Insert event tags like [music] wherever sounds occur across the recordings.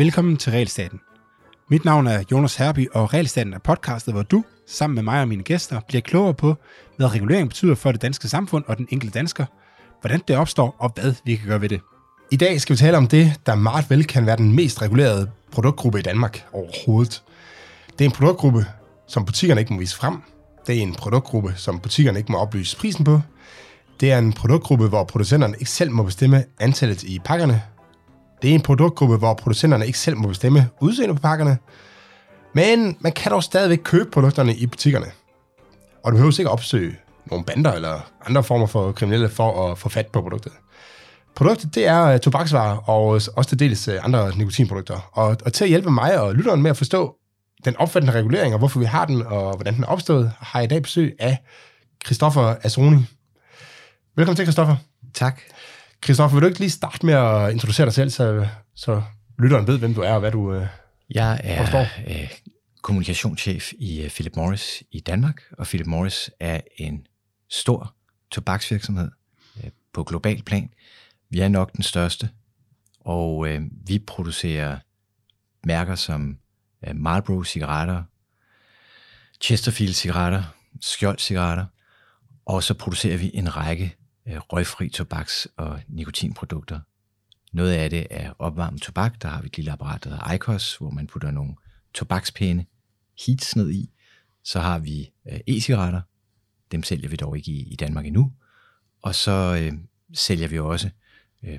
Velkommen til Realstaten. Mit navn er Jonas Herby, og Realstaten er podcastet, hvor du, sammen med mig og mine gæster, bliver klogere på, hvad regulering betyder for det danske samfund og den enkelte dansker, hvordan det opstår og hvad vi kan gøre ved det. I dag skal vi tale om det, der meget vel kan være den mest regulerede produktgruppe i Danmark overhovedet. Det er en produktgruppe, som butikkerne ikke må vise frem. Det er en produktgruppe, som butikkerne ikke må oplyse prisen på. Det er en produktgruppe, hvor producenterne ikke selv må bestemme antallet i pakkerne. Det er en produktgruppe, hvor producenterne ikke selv må bestemme udseendet på pakkerne. Men man kan dog stadigvæk købe produkterne i butikkerne. Og du behøver ikke opsøge nogle bander eller andre former for kriminelle for at få fat på produktet. Produktet det er øh, tobaksvarer og også til dels øh, andre nikotinprodukter. Og, og til at hjælpe mig og lytteren med at forstå den opfattende regulering og hvorfor vi har den og hvordan den er opstået, har jeg i dag besøg af Christoffer Asroni. Velkommen til, Christoffer. Tak. Christoffer, vil du ikke lige starte med at introducere dig selv, så, så lytteren ved, hvem du er og hvad du uh, Jeg er Forstår. øh, kommunikationschef i øh, Philip Morris i Danmark, og Philip Morris er en stor tobaksvirksomhed øh, på global plan. Vi er nok den største, og øh, vi producerer mærker som øh, Marlboro cigaretter, Chesterfield cigaretter, Skjold cigaretter, og så producerer vi en række øh, røgfri tobaks- og nikotinprodukter. Noget af det er opvarmet tobak. Der har vi et lille apparat, der hedder ICOS, hvor man putter nogle tobakspæne heats ned i. Så har vi øh, e-cigaretter. Dem sælger vi dog ikke i, i Danmark endnu. Og så øh, sælger vi også øh,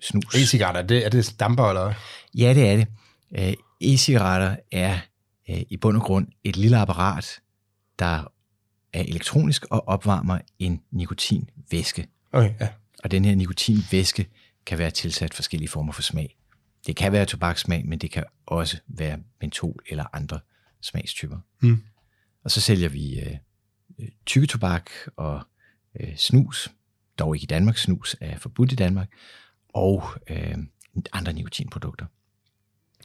snus. e-cigaretter. Det, er det damper, eller? Ja, det er det. Øh, E-cigaretter er øh, i bund og grund et lille apparat, der er elektronisk og opvarmer en nikotinvæske. Okay, ja. Og den her nikotinvæske kan være tilsat forskellige former for smag. Det kan være tobakssmag, men det kan også være mentol eller andre smagstyper. Mm. Og så sælger vi øh, øh, tykketobak og øh, snus, dog ikke i Danmark, snus er forbudt i Danmark, og øh, andre nikotinprodukter.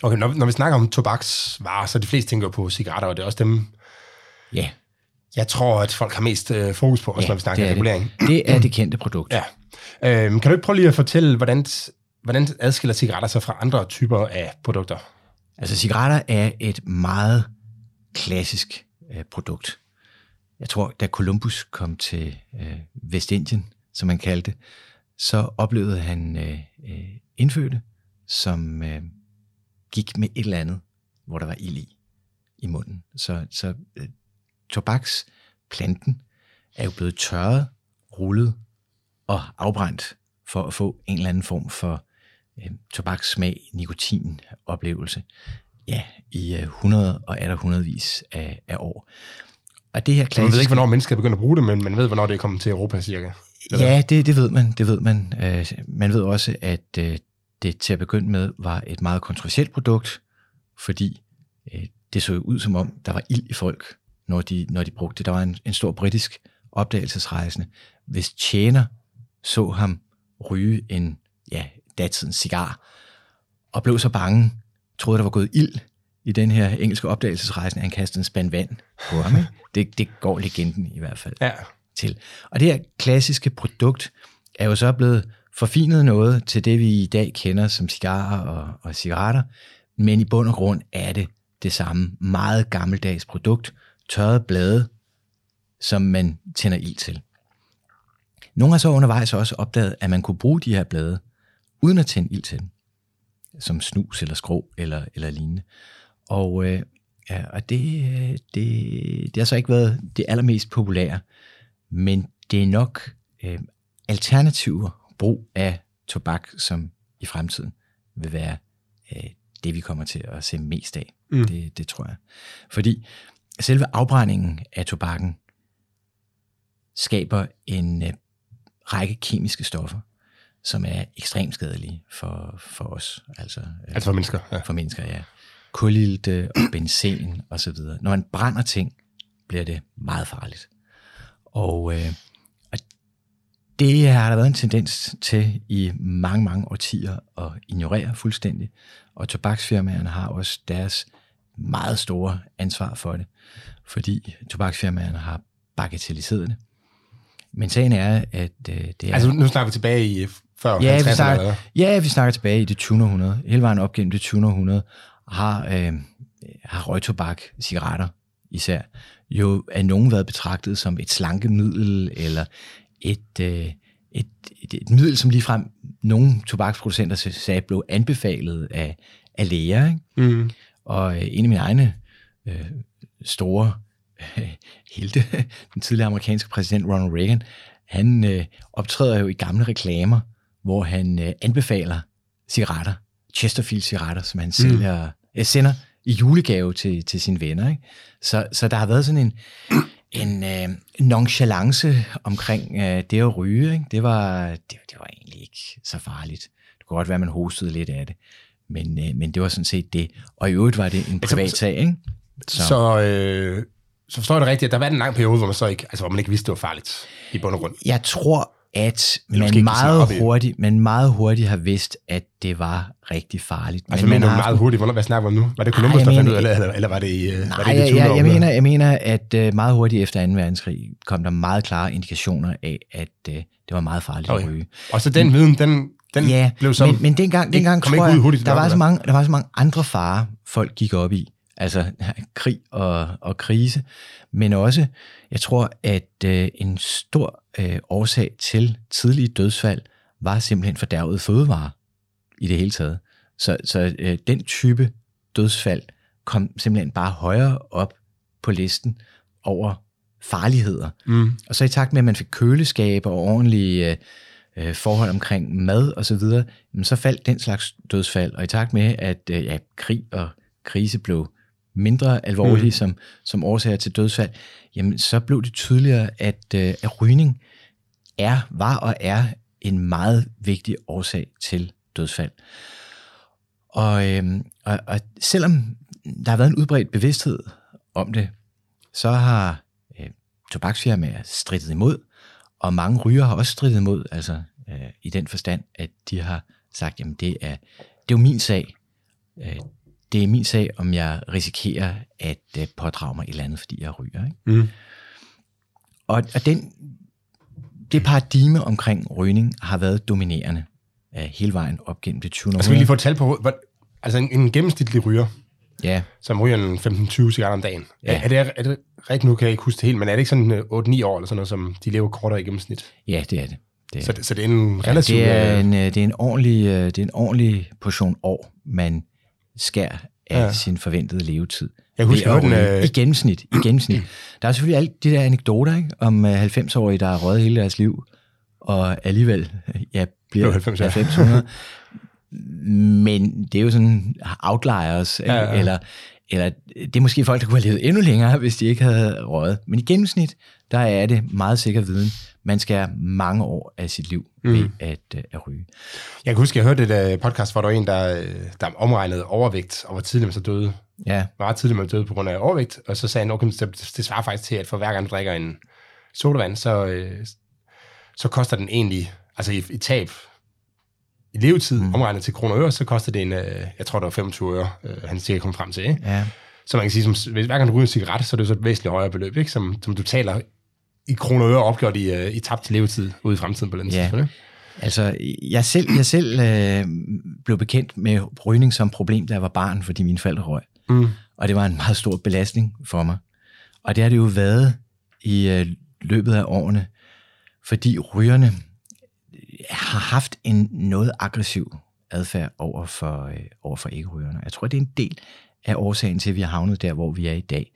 Okay, når, når vi snakker om tobaksvarer, så de fleste tænker på cigaretter, og det er også dem, Ja, jeg tror, at folk har mest øh, fokus på, også ja når vi snakker det er regulering. Det. det er det kendte produkt. Ja. Øhm, kan du ikke prøve lige at fortælle, hvordan, hvordan adskiller cigaretter sig fra andre typer af produkter? Altså cigaretter er et meget klassisk øh, produkt. Jeg tror, da Columbus kom til øh, Vestindien, som man kaldte det, så oplevede han øh, øh, indfødte, som øh, gik med et eller andet, hvor der var ild i, i munden. Så, så øh, tobaksplanten er jo blevet tørret, rullet og afbrændt for at få en eller anden form for øh, tobakssmag, nikotin oplevelse. Ja, i øh, 100 og er der hundredvis af, af år. Og det her Man klassiske... ved ikke, hvornår mennesker begynder at bruge det, men man ved, hvornår det er kommet til Europa cirka. Eller? Ja, det, det ved man. Det ved man. Øh, man ved også, at øh, det til at begynde med var et meget kontroversielt produkt, fordi øh, det så ud som om, der var ild i folk, når de, når de brugte det. Der var en, en stor britisk opdagelsesrejsende. Hvis tjener så ham ryge en, ja, datidens cigar, og blev så bange, troede, der var gået ild i den her engelske opdagelsesrejsende, han kastede en spand vand på ham. [laughs] Det, det går legenden i hvert fald Ja. til. Og det her klassiske produkt er jo så blevet forfinet noget til det, vi i dag kender som cigarer og, og cigaretter, men i bund og grund er det det samme meget gammeldags produkt, tørrede blade, som man tænder ild til. Nogle har så undervejs også opdaget, at man kunne bruge de her blade, uden at tænde ild til dem, som snus eller skrå eller, eller lignende. Og, øh, ja, og det, øh, det, det har så ikke været det allermest populære, men det er nok øh, alternativer brug af tobak, som i fremtiden vil være øh, det, vi kommer til at se mest af. Mm. Det, det tror jeg. Fordi selve afbrændingen af tobakken skaber en øh, række kemiske stoffer, som er ekstremt skadelige for, for os. Altså, øh, Altså for mennesker. Ja. for mennesker, ja. Kulilte og benzin og så videre. Når man brænder ting, bliver det meget farligt. Og, øh, og det har der været en tendens til i mange, mange årtier at ignorere fuldstændig. Og tobaksfirmaerne har også deres meget store ansvar for det, fordi tobaksfirmaerne har bagatelliseret det. Men sagen er, at øh, det er... Altså nu snakker vi tilbage i Før Ja, 50'erne vi snakker, ja, vi snakker tilbage i det 20. århundrede. Hele vejen op gennem det 20. århundrede har, øh, har røgtobak, cigaretter især, jo af nogen været betragtet som et slankemiddel, eller et, øh, et, et, et middel, som ligefrem nogle tobaksproducenter sagde blev anbefalet af, af læger. Ikke? Mm. Og øh, en af mine egne øh, store øh, [laughs] helte, den tidligere amerikanske præsident Ronald Reagan, han øh, optræder jo i gamle reklamer, hvor han øh, anbefaler cigaretter, Chesterfield cigaretter, som han sælger, øh, sender i julegave til, til sine venner. Ikke? Så, så der har været sådan en, en øh, nonchalance omkring øh, det at ryge. Ikke? Det, var, det, det var egentlig ikke så farligt. Det kunne godt være, at man hostede lidt af det. Men, øh, men det var sådan set det. Og i øvrigt var det en privat sag, ikke? Så, så, øh, så forstår jeg det rigtigt, at der var en lang periode, hvor man så ikke, altså, hvor man ikke vidste, det var farligt i bund og grund. Jeg tror, at man meget, hurtigt, man meget hurtigt har vidst, at det var rigtig farligt. Altså, men man mener har meget hurtigt, hvornår, hvad snakker vi om nu? Var det Columbus, der fandt ud af det, eller, eller var det i, øh, var Nej, det i det jeg, 20. jeg, jeg, århundrede? mener, jeg mener, at uh, meget hurtigt efter 2. verdenskrig kom der meget klare indikationer af, at uh, det var meget farligt Okay. at ryge. Og så den viden, den, den ja, blev så... men, men dengang, dengang tror jeg, hurtigt der var, så mange, der var så mange andre farer, folk gik op i. Altså [laughs] krig og, og krise. Men også, jeg tror, at øh, en stor øh, årsag til tidlige dødsfald var simpelthen fordærvede fødevarer i det hele taget. Så, så øh, den type dødsfald kom simpelthen bare højere op på listen over farligheder. Mm. Og så i takt med, at man fik køleskaber og ordentlige øh, øh, forhold omkring mad og så videre, så faldt den slags dødsfald. Og i takt med, at øh, ja, krig og krise blev mindre alvorlige mm. som, som årsager til dødsfald, jamen, så blev det tydeligere, at, øh, at rygning er, var og er en meget vigtig årsag til dødsfald. Og, øhm, og, og selvom der har været en udbredt bevidsthed om det, så har øh, tobaksfirmaer strittet imod, og mange ryger har også strittet imod, altså øh, i den forstand, at de har sagt, jamen det er, det er jo min sag. Øh, det er min sag, om jeg risikerer at øh, pådrage mig et eller andet, fordi jeg ryger. Ikke? Mm. Og, og den, det paradigme omkring rygning har været dominerende øh, hele vejen op gennem det 20. Og skal vi lige århundrede. få tal på, hvor, altså en, en gennemsnitlig ryger, Ja, som ryger en 15-20 cigaretter om dagen. Ja. Ja. Er, det, er det rigtigt, nu kan jeg ikke huske det helt, men er det ikke sådan øh, 8-9 år eller sådan noget, som de lever kortere i gennemsnit? ja det er det. det, er Så, det- så det er en relativt... det, er øh, en, øh, det, er en ordentlig, øh, det er en ordentlig portion år, man skær af ja. Ja. sin forventede levetid. Jeg husker, Ved at jeg hørte en, ryge. øh, I gennemsnit. I gennemsnit. Der er selvfølgelig alle de der anekdoter ikke? om øh, 90-årige, der har røget hele deres liv, og alligevel ja, bliver Blev 90, ja. 90 100. Men det er jo sådan outliers? Ja, ja. Eller, eller det er måske folk, der kunne have levet endnu længere, hvis de ikke havde røget. Men i gennemsnit, der er det meget sikker viden. Man skal have mange år af sit liv mm. ved at, øh, at ryge. Jeg kan huske, jeg hørte et uh, podcast, hvor der var en, der, øh, der omregnede overvægt, og hvor tidligt man så døde. Ja, meget tidligt man døde på grund af overvægt. Og så sagde han, okay, det, det svarer faktisk til, at for hver gang du drikker en sodavand, så, øh, så koster den egentlig, altså i, i tab, i levetid, mm. omregnet til kroner og øre, så koster det en, øh, jeg tror, det var 25 øre, øh, han siger, kom frem til. Ikke? ja. Så man kan sige, som, hvis hver gang du ryger en cigaret, så er det jo så et væsentligt højere beløb, ikke? Som, som du taler i kroner og øre opgjort i, øh, i tabt levetid ude i fremtiden på den Ja. tidspunkt. Altså, jeg selv, jeg selv øh, blev bekendt med rygning som problem, da jeg var barn, fordi mine forældre røg. Mm. Og det var en meget stor belastning for mig. Og det har det jo været i øh, løbet af årene, fordi rygerne har haft en noget aggressiv adfærd over for, øh, over for ikke-rygerne. Jeg tror, det er en del af årsagen til, at vi har havnet der, hvor vi er i dag.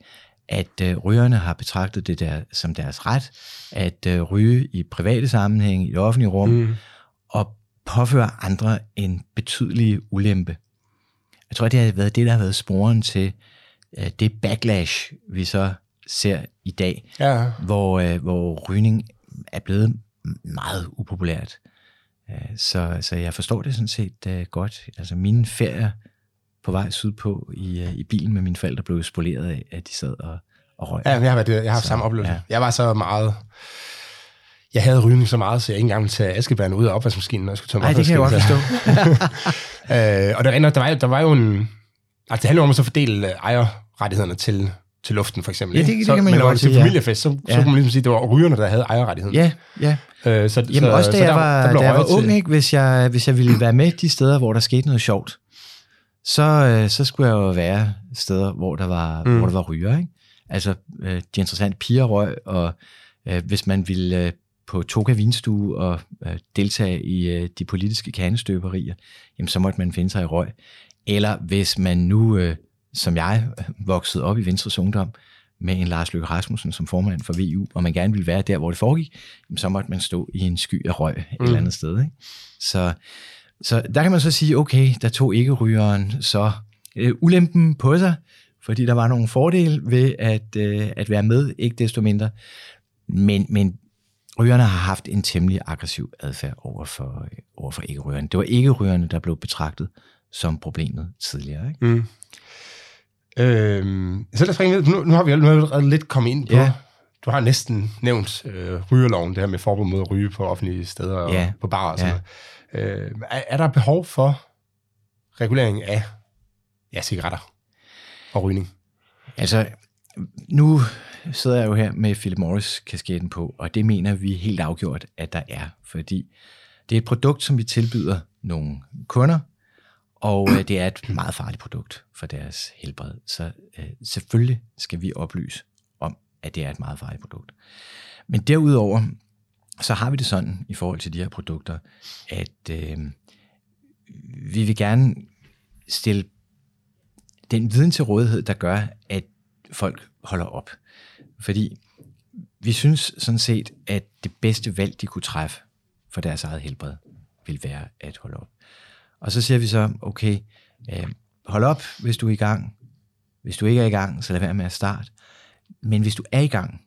At øh, rygerne har betragtet det der som deres ret, at øh, ryge i private sammenhæng, i det offentlige rum, mm. og påføre andre en betydelig ulempe. Jeg tror, det har været det, der har været sporen til øh, det backlash, vi så ser i dag, Ja, hvor, øh, hvor rygning er blevet meget upopulært. Øh, så, så jeg forstår det sådan set øh, godt. Altså mine ferier på vej sydpå i, øh, i bilen med mine forældre blev spoleret af, at de sad og, og røg. ja jeg har, været, jeg har haft Så, samme oplevelse. ja. Jeg var så meget... Jeg havde rygning så meget, så jeg ikke engang ville tage askebærne ud af opvaskemaskinen, når jeg skulle tømme Nej, det kan jeg godt forstå. [laughs] Øh, og der, der, var, der var jo en... Altså, det handler om at så fordele ejerrettighederne til til luften, for eksempel. Ja, det- det så, kan man men jo når godt til sige, ja. familiefest, så, ja. så Ja. kunne man ligesom sige, at det var rygerne, der havde ejerrettigheden. Ja, ja. Øh, så, Jamen så, også da så jeg der- var, der da jeg var ung, til- ikke? Hvis, jeg, hvis jeg ville være med de steder, hvor der skete noget sjovt, så, øh, så skulle jeg jo være steder, hvor der var, mm. hvor der var ryger. Ikke? Altså øh, de interessante piger røg, og øh, hvis man ville øh, på Toga Vinstue og øh, deltage i øh, de politiske kernestøberier, jamen så måtte man finde sig i røg. Eller hvis man nu, øh, som jeg, voksede op i Venstres Ungdom, med en Lars Løkke Rasmussen som formand for VU, og man gerne ville være der, hvor det foregik, så måtte man stå i en sky af røg et mm. eller andet sted. Ikke? Så, så der kan man så sige, okay, der tog ikke rygeren så øh, ulempen på sig, fordi der var nogle fordele ved at, øh, at være med, ikke desto mindre. Men, men rygerne har haft en temmelig aggressiv adfærd over for, øh, over for ikke-rygerne. Det var ikke-rygerne, der blev betragtet som problemet tidligere. Ikke? Mm. Øhm, så lad os videre. Nu, nu har vi allerede lidt kommet ind på, Ja. du har næsten nævnt øh, rygerloven, det her med forbud mod at ryge på offentlige steder og Ja. på barer og sådan Ja. noget. Øh, er, er der behov for regulering af ja, cigaretter og rygning? Altså, nu sidder jeg jo her med Philip Morris-kasketten på, og det mener vi helt afgjort, at der er, fordi det er et produkt, som vi tilbyder nogle kunder, og øh, det er et meget farligt produkt for deres helbred. Så øh, selvfølgelig skal vi oplyse om, at det er et meget farligt produkt. Men derudover, så har vi det sådan i forhold til de her produkter, at øh, vi vil gerne stille den viden til rådighed, der gør, at folk holder op. Fordi vi synes sådan set, at det bedste valg, de kunne træffe for deres eget helbred, vil være at holde op. Og så siger vi så, okay, øh, hold op, hvis du er i gang. Hvis du ikke er i gang, så lad være med at starte. Men hvis du er i gang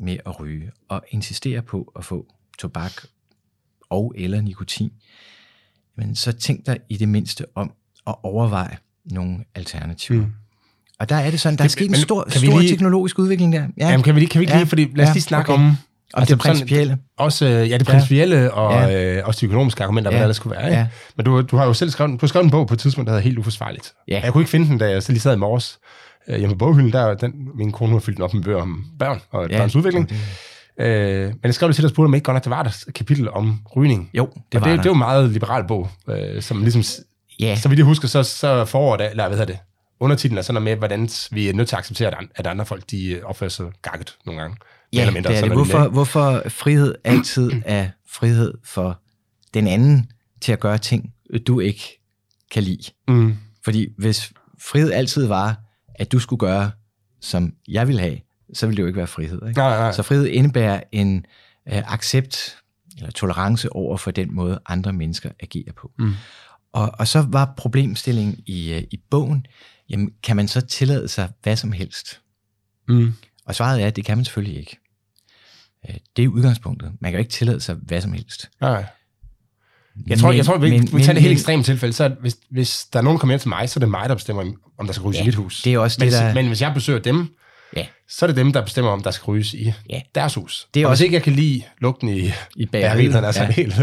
med at ryge, og insisterer på at få tobak og eller nikotin, men så tænk dig i det mindste om at overveje nogle alternativer. Mm. Og der er det sådan, der er sket en stor, stor lige- teknologisk udvikling der. Ja, Jamen, kan vi lige, kan vi ikke Ja. lige, fordi lad os Ja, lige snakke okay. om... om det sådan- principielle. Også, øh, ja, det Ja. principielle og, Ja. ja. øh, også de økonomiske argumenter, ja. hvad Ja. der skulle være. Ikke? Ja. Men du, du har jo selv skrevet, du har skrevet en bog på et tidspunkt, der hedder Helt Uforsvarligt. Ja. Jeg kunne ikke finde den, da jeg så lige sad i morges øh, hjemme på boghylden. Der, den, min kone har fyldt den op med bøger om børn og Ja, børns udvikling. det- Øh, men jeg skrev lige til dig og spurgte, om ikke godt nok, der var der et kapitel om rygning. Jo, det og var det, der. det er jo en meget liberal bog, øh, som ligesom, Ja, så vidt jeg husker, så, så foråret, eller hvad hedder det, undertitlen er sådan noget med, hvordan vi er nødt til at acceptere, at andre folk, de øh, opfører sig gakket nogle gange. Ja eller mindre, er det. er det Hvorfor, hvorfor frihed altid er frihed for den anden til at gøre ting, du ikke kan lide. Mm. Fordi hvis frihed altid var, at du skulle gøre, som jeg vil have, så ville det jo ikke være frihed. Ikke? Nej, nej. Så frihed indebærer en øh, accept eller tolerance over for den måde, andre mennesker agerer på. Mm. Og, og så var problemstillingen i, øh, i bogen, jamen, kan man så tillade sig hvad som helst? Mm. Og svaret er, at det kan man selvfølgelig ikke. Øh, Det er udgangspunktet. Man kan jo ikke tillade sig hvad som helst. Nej. Jeg tror, Men- jeg tror vi, men- vi tager det helt ekstreme tilfælde, så hvis, hvis der er nogen, der kommer hjem til mig, så er det mig, der bestemmer, om der skal ryges Ja, i mit hus. det er også men, det, der- Men hvis jeg besøger dem, Ja, så er det dem, der bestemmer, om der skal ryges i Ja. deres hus. Det er og også- hvis ikke jeg kan lide lugten i, i bageriet, altså ja. helt,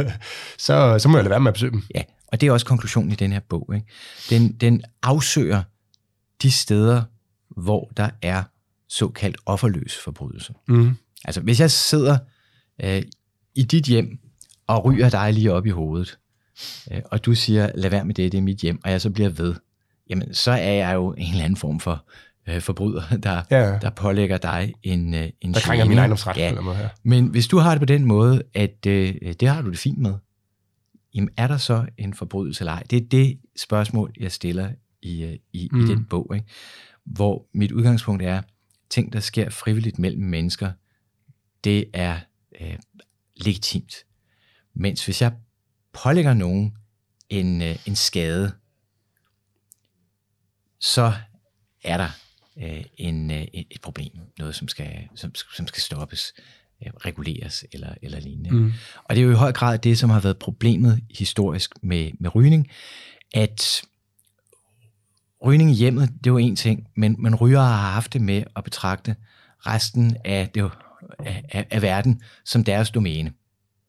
så, så må jeg lade være med at besøge dem. Ja, og det er også konklusionen i den her bog. Ikke? Den, den afsøger de steder, hvor der er såkaldt offerløs forbrydelse. Mm. Altså, hvis jeg sidder øh, i dit hjem og ryger dig lige op i hovedet, øh, og du siger, lad være med det, det er mit hjem, og jeg så bliver ved, jamen, så er jeg jo en eller anden form for øh, forbryder, [laughs] der, Ja. der pålægger dig en, øh, en Der krænker min ejendomsret. Ja, Eller noget her. men hvis du har det på den måde, at øh, det har du det fint med, jamen er der så en forbrydelse eller ej? Det er det spørgsmål, jeg stiller i, øh, i, mm. i den bog, ikke? hvor mit udgangspunkt er, ting, der sker frivilligt mellem mennesker, det er øh, legitimt. Mens hvis jeg pålægger nogen en, øh, en skade, så er der øh, en, øh, et problem, noget som skal, som, som skal stoppes, øh, reguleres eller, eller lignende. Mm. Og det er jo i høj grad det, som har været problemet historisk med, med rygning, at rygning i hjemmet, det er jo en ting, men, men ryger har haft det med at betragte resten af, det, af, af, verden som deres domæne,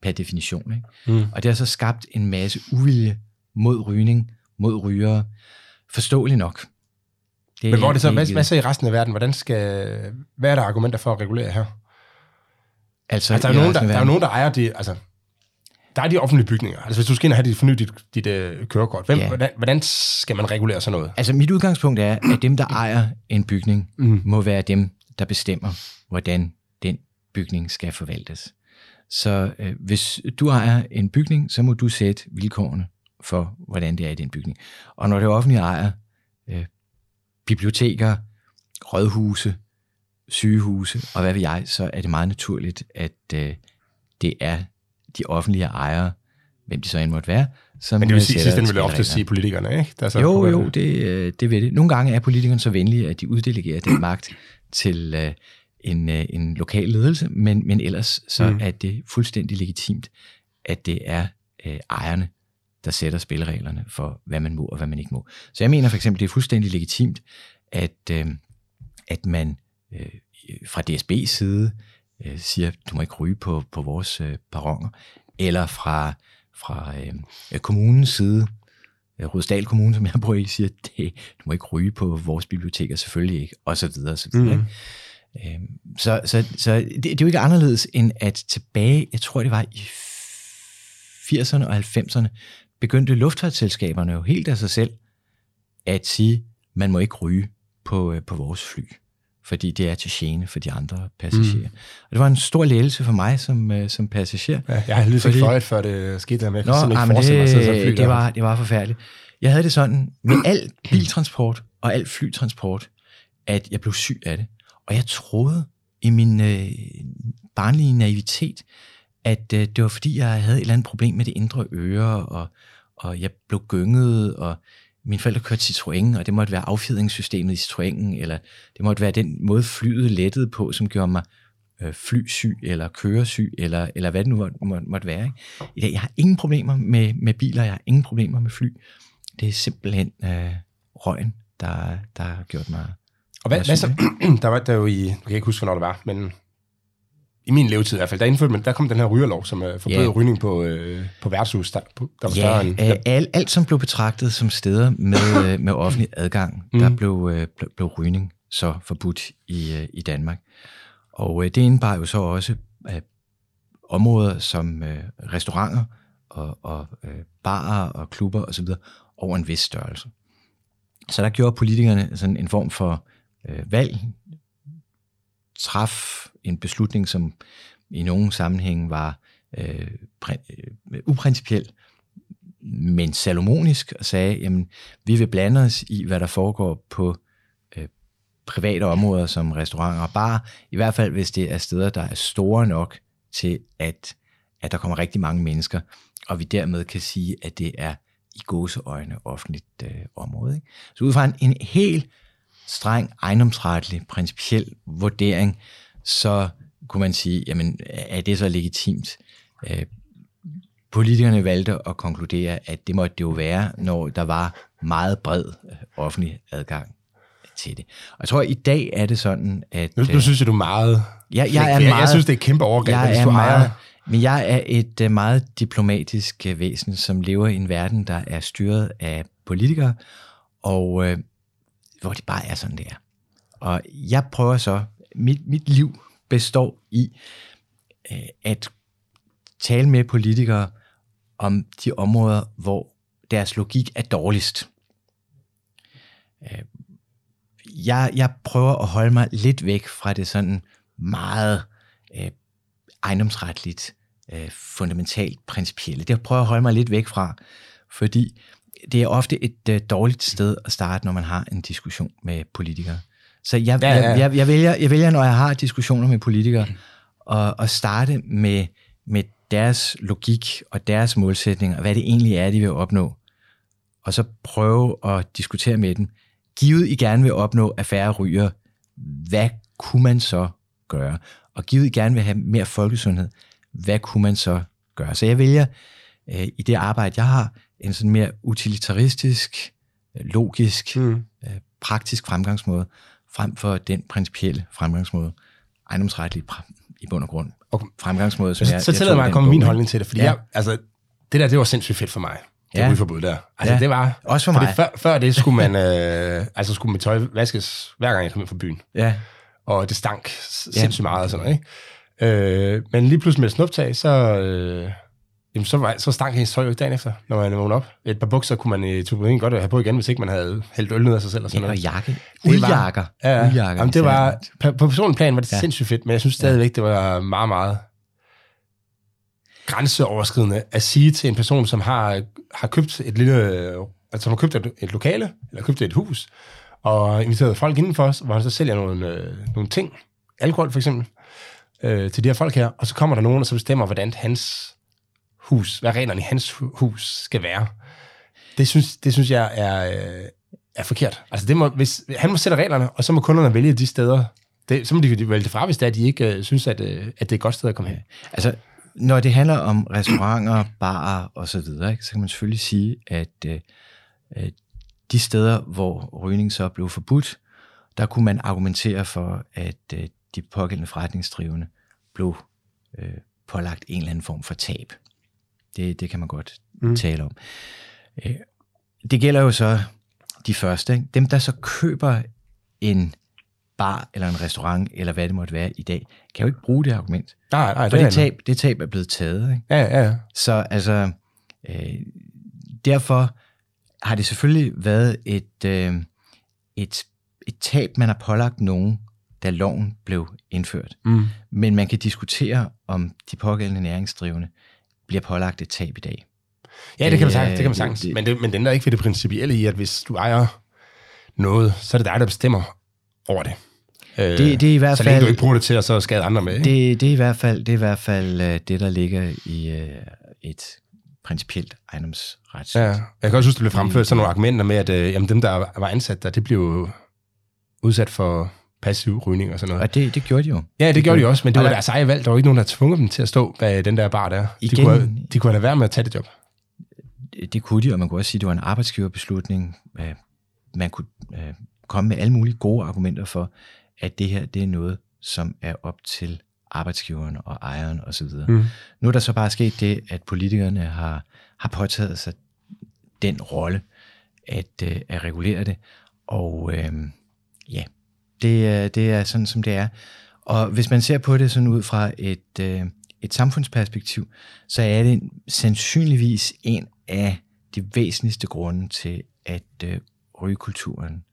per definition. Ikke? Mm. Og det har så skabt en masse uvilje mod rygning, mod rygere, forståeligt nok. Det Men hvor er det så, hvad, hvad så i resten af verden? Hvordan skal, hvad er der argumenter for at regulere her? Altså, Altså, der er, nogen, der, der er jo nogen, der ejer de, altså, der er de offentlige bygninger. Altså, hvis du skal ind og have dit, forny dit, dit uh, kørekort, hvem, Ja. hvordan, hvordan skal man regulere sådan noget? Altså mit udgangspunkt er, at dem, der ejer en bygning, Mm. må være dem, der bestemmer, hvordan bygning skal forvaltes. Så øh, hvis du ejer en bygning, så må du sætte vilkårene for, hvordan det er i den bygning. Og når det offentlige ejer øh, biblioteker, rådhuse, sygehuse og hvad ved jeg, så er det meget naturligt, at øh, det er de offentlige ejere, hvem de så end måtte være, som Men det vil sige, sidst vil ofte sige politikerne, ikke? Der er så Jo, jo, det, øh, det vil det. Nogle gange er politikerne så venlige, at de uddelegerer den magt til øh, en, øh, en lokal ledelse, men, men ellers så Mm. er det fuldstændig legitimt, at det er øh, ejerne, der sætter spillereglerne for, hvad man må og hvad man ikke må. Så jeg mener for eksempel, det er fuldstændig legitimt, at, øh, at man øh, fra DSB's side øh, siger, du må ikke ryge på, på vores øh, perroner, eller fra, fra øh, kommunens side, øh, Rudsdal Kommune, som jeg bor i, siger, det, du må ikke ryge på vores biblioteker, selvfølgelig ikke, så videre. Mm. Mm. Øhm, så så, så det, det er jo ikke anderledes end at tilbage, jeg tror det var i 80'erne og 90'erne, begyndte luftfartsselskaberne jo helt af sig selv at sige, man må ikke ryge på, øh, på vores fly, fordi det er til gene for de andre passagerer. Mm. Og det var en stor lettelse for mig som, øh, som passager. Ja, jeg har ikke Fordi- fløjet, før det skete der, men jeg Nå, ej, ikke forestille mig at fly det, der. det, var, det var forfærdeligt. Jeg havde det sådan med al biltransport og al flytransport, at jeg blev syg af det. Og jeg troede i min øh, barnlige naivitet, at øh, det var fordi, jeg havde et eller andet problem med det indre øre, og, og jeg blev gynget, og mine forældre kørte Citroën, og det måtte være affjedringssystemet i Citroënen, eller det måtte være den måde flyet lettede på, som gjorde mig øh, flysyg, eller køresyg, eller, eller hvad det nu må, må, måtte være. Ikke? I dag, jeg har ingen problemer med, med biler, jeg har ingen problemer med fly. Det er simpelthen øh, røgen, der, der har gjort mig... Og hvad, hvad så, [clears throat] der var der jo i, jeg kan ikke huske, hvornår det var, men i min levetid i hvert fald, der, indførte man, der kom den her rygerlov, som uh, forbød Ja. rygning på, øh, på værtshus, der, på, der var større Ja, end... øh, alt, alt som blev betragtet som steder med, [laughs] øh, med offentlig adgang, mm. der blev, øh, blev, blev rygning så forbudt i, øh, i Danmark. Og øh, det indebar jo så også øh, områder som øh, restauranter og, og øh, barer og klubber osv. over en vis størrelse. Så der gjorde politikerne sådan en form for øh, valg, traf en beslutning, som i nogle sammenhænge var øh, øh, uprincipiel, men salomonisk, og sagde, jamen, vi vil blande os i, hvad der foregår på øh, private områder som restauranter og bar, i hvert fald hvis det er steder, der er store nok til, at, at der kommer rigtig mange mennesker, og vi dermed kan sige, at det er i gåseøjne offentligt øh, område. Ikke? Så ud fra en, en helt streng ejendomsretlig, principiel vurdering, så kunne man sige, jamen, er det så legitimt? Øh, politikerne valgte at konkludere, at det måtte det jo være, når der var meget bred øh, offentlig adgang til det. Og jeg tror, at i dag er det sådan, at... Nu, nu synes jeg, du er meget... jeg, jeg, er jeg, meget, jeg synes, det er et kæmpe overgreb, jeg hvis er du meget, ejer... Men jeg er et uh, meget diplomatisk væsen, som lever i en verden, der er styret af politikere, og hvor det bare er sådan, det er. Og jeg prøver så, mit, mit liv består i øh, at tale med politikere om de områder, hvor deres logik er dårligst. Øh, Jeg, jeg prøver at holde mig lidt væk fra det sådan meget øh, ejendomsretligt, øh, fundamentalt principielle. Det prøver jeg at holde mig lidt væk fra, fordi det er ofte et øh, dårligt sted at starte, når man har en diskussion med politikere. Så jeg, Ja, ja, ja. Jeg, jeg, vælger, jeg vælger, når jeg har diskussioner med politikere, at, at starte med, med deres logik og deres målsætninger, og hvad det egentlig er, de vil opnå. Og så prøve at diskutere med dem. Givet I gerne vil opnå, at færre ryger, hvad kunne man så gøre? Og givet I gerne vil have mere folkesundhed, hvad kunne man så gøre? Så jeg vælger øh, i det arbejde, jeg har, en sådan mere utilitaristisk, logisk, Mm. øh, praktisk fremgangsmåde, frem for den principielle fremgangsmåde, ejendomsretlige pra- i bund og grund. Okay. Fremgangsmåde, som Så, jeg, så jeg tillader tog mig at komme min holdning til det, fordi Ja. jeg, altså, det der, det var sindssygt fedt for mig. det Ja. rygeforbud der. Altså, Ja. det var... Også for mig. Før, før det skulle man... [laughs] Øh, altså, skulle mit tøj vaskes, hver gang jeg kom ind fra byen. Ja, Og det stank s- Ja. sindssygt meget og sådan noget, ikke? Øh, men lige pludselig med snuptag, så... Øh, jamen, så, var, så stank hendes tøj jo ikke dagen efter, når man vågnede op. Et par bukser kunne man i tuben godt have på igen, hvis ikke man havde hældt øl ned af sig selv og sådan ja og noget. jakke. var- Uldjakker. Ja, ja. Uldjakker, Jamen, det var, på, på personlig plan var det Ja. sindssygt fedt, men jeg synes stadigvæk, det var meget, meget grænseoverskridende at sige til en person, som har, har købt et lille, altså som har købt et, et lokale, eller købt et hus, og inviteret folk indenfor, hvor han så sælger nogle, øh, nogle ting, alkohol for eksempel, øh, til de her folk her, og så kommer der nogen, der så bestemmer, hvordan hans hus, hvad reglerne i hans hus skal være. Det synes, det synes jeg er, øh, er forkert. Altså det må, hvis, han må sætte reglerne, og så må kunderne vælge de steder. Det, så må de vælge det fra, hvis det er, at de ikke øh, synes, at, øh, at det er et godt sted at komme hen. Altså, når det handler om restauranter, barer og så videre, ikke, så kan man selvfølgelig sige, at øh, de steder, hvor rygning så blev forbudt, der kunne man argumentere for, at øh, de pågældende forretningsdrivende blev øh, pålagt en eller anden form for tab. Det, det kan man godt mm. tale om. Øh, det gælder jo så de første. Ikke? Dem, der så køber en bar eller en restaurant, eller hvad det måtte være i dag, kan jo ikke bruge det argument. Nej, nej, For er det tab, det tab er blevet taget. Ikke? Ja, ja, ja. Så altså, øh, derfor har det selvfølgelig været et, øh, et, et tab, man har pålagt nogen, da loven blev indført. Mm. Men man kan diskutere, om de pågældende næringsdrivende bliver pålagt et tab i dag. Ja, det kan man sagtens. Det kan man øh, sagtens. det- Men det, men det ændrer ikke ved det principielle i, at hvis du ejer noget, så er det dig, der bestemmer over det. Øh, Det, det er i hvert så længe fald... du ikke bruger det til at så skade andre med. Ikke? Det, det, er i hvert fald, det er i hvert fald øh, det, der ligger i øh, et principielt ejendomsret. Ja, jeg kan også huske, at det blev fremført sådan nogle argumenter med, at øh, jamen, dem, der var ansat der, det blev udsat for passiv rygning og sådan noget. Og det, det gjorde de jo. Ja, det gjorde de også, men det var der- deres eget valg. Der var ikke nogen, der tvunget dem til at stå bag den der bar der. De Igen- kunne, de kunne have været med at tage det job. Det kunne de, og man kunne også sige, at det var en arbejdsgiverbeslutning. Øh, Man kunne øh, komme med alle mulige gode argumenter for, at det her det er noget, som er op til arbejdsgiveren og ejeren osv. Mm. Nu er der så bare sket det, at politikerne har, har påtaget sig den rolle at, øh, at regulere det. Og øh, ja, det, øh, det er sådan, som det er. Og hvis man ser på det sådan ud fra et, øh, et samfundsperspektiv, så er det sandsynligvis en af de væsentligste grunde til, at øh, rygekulturen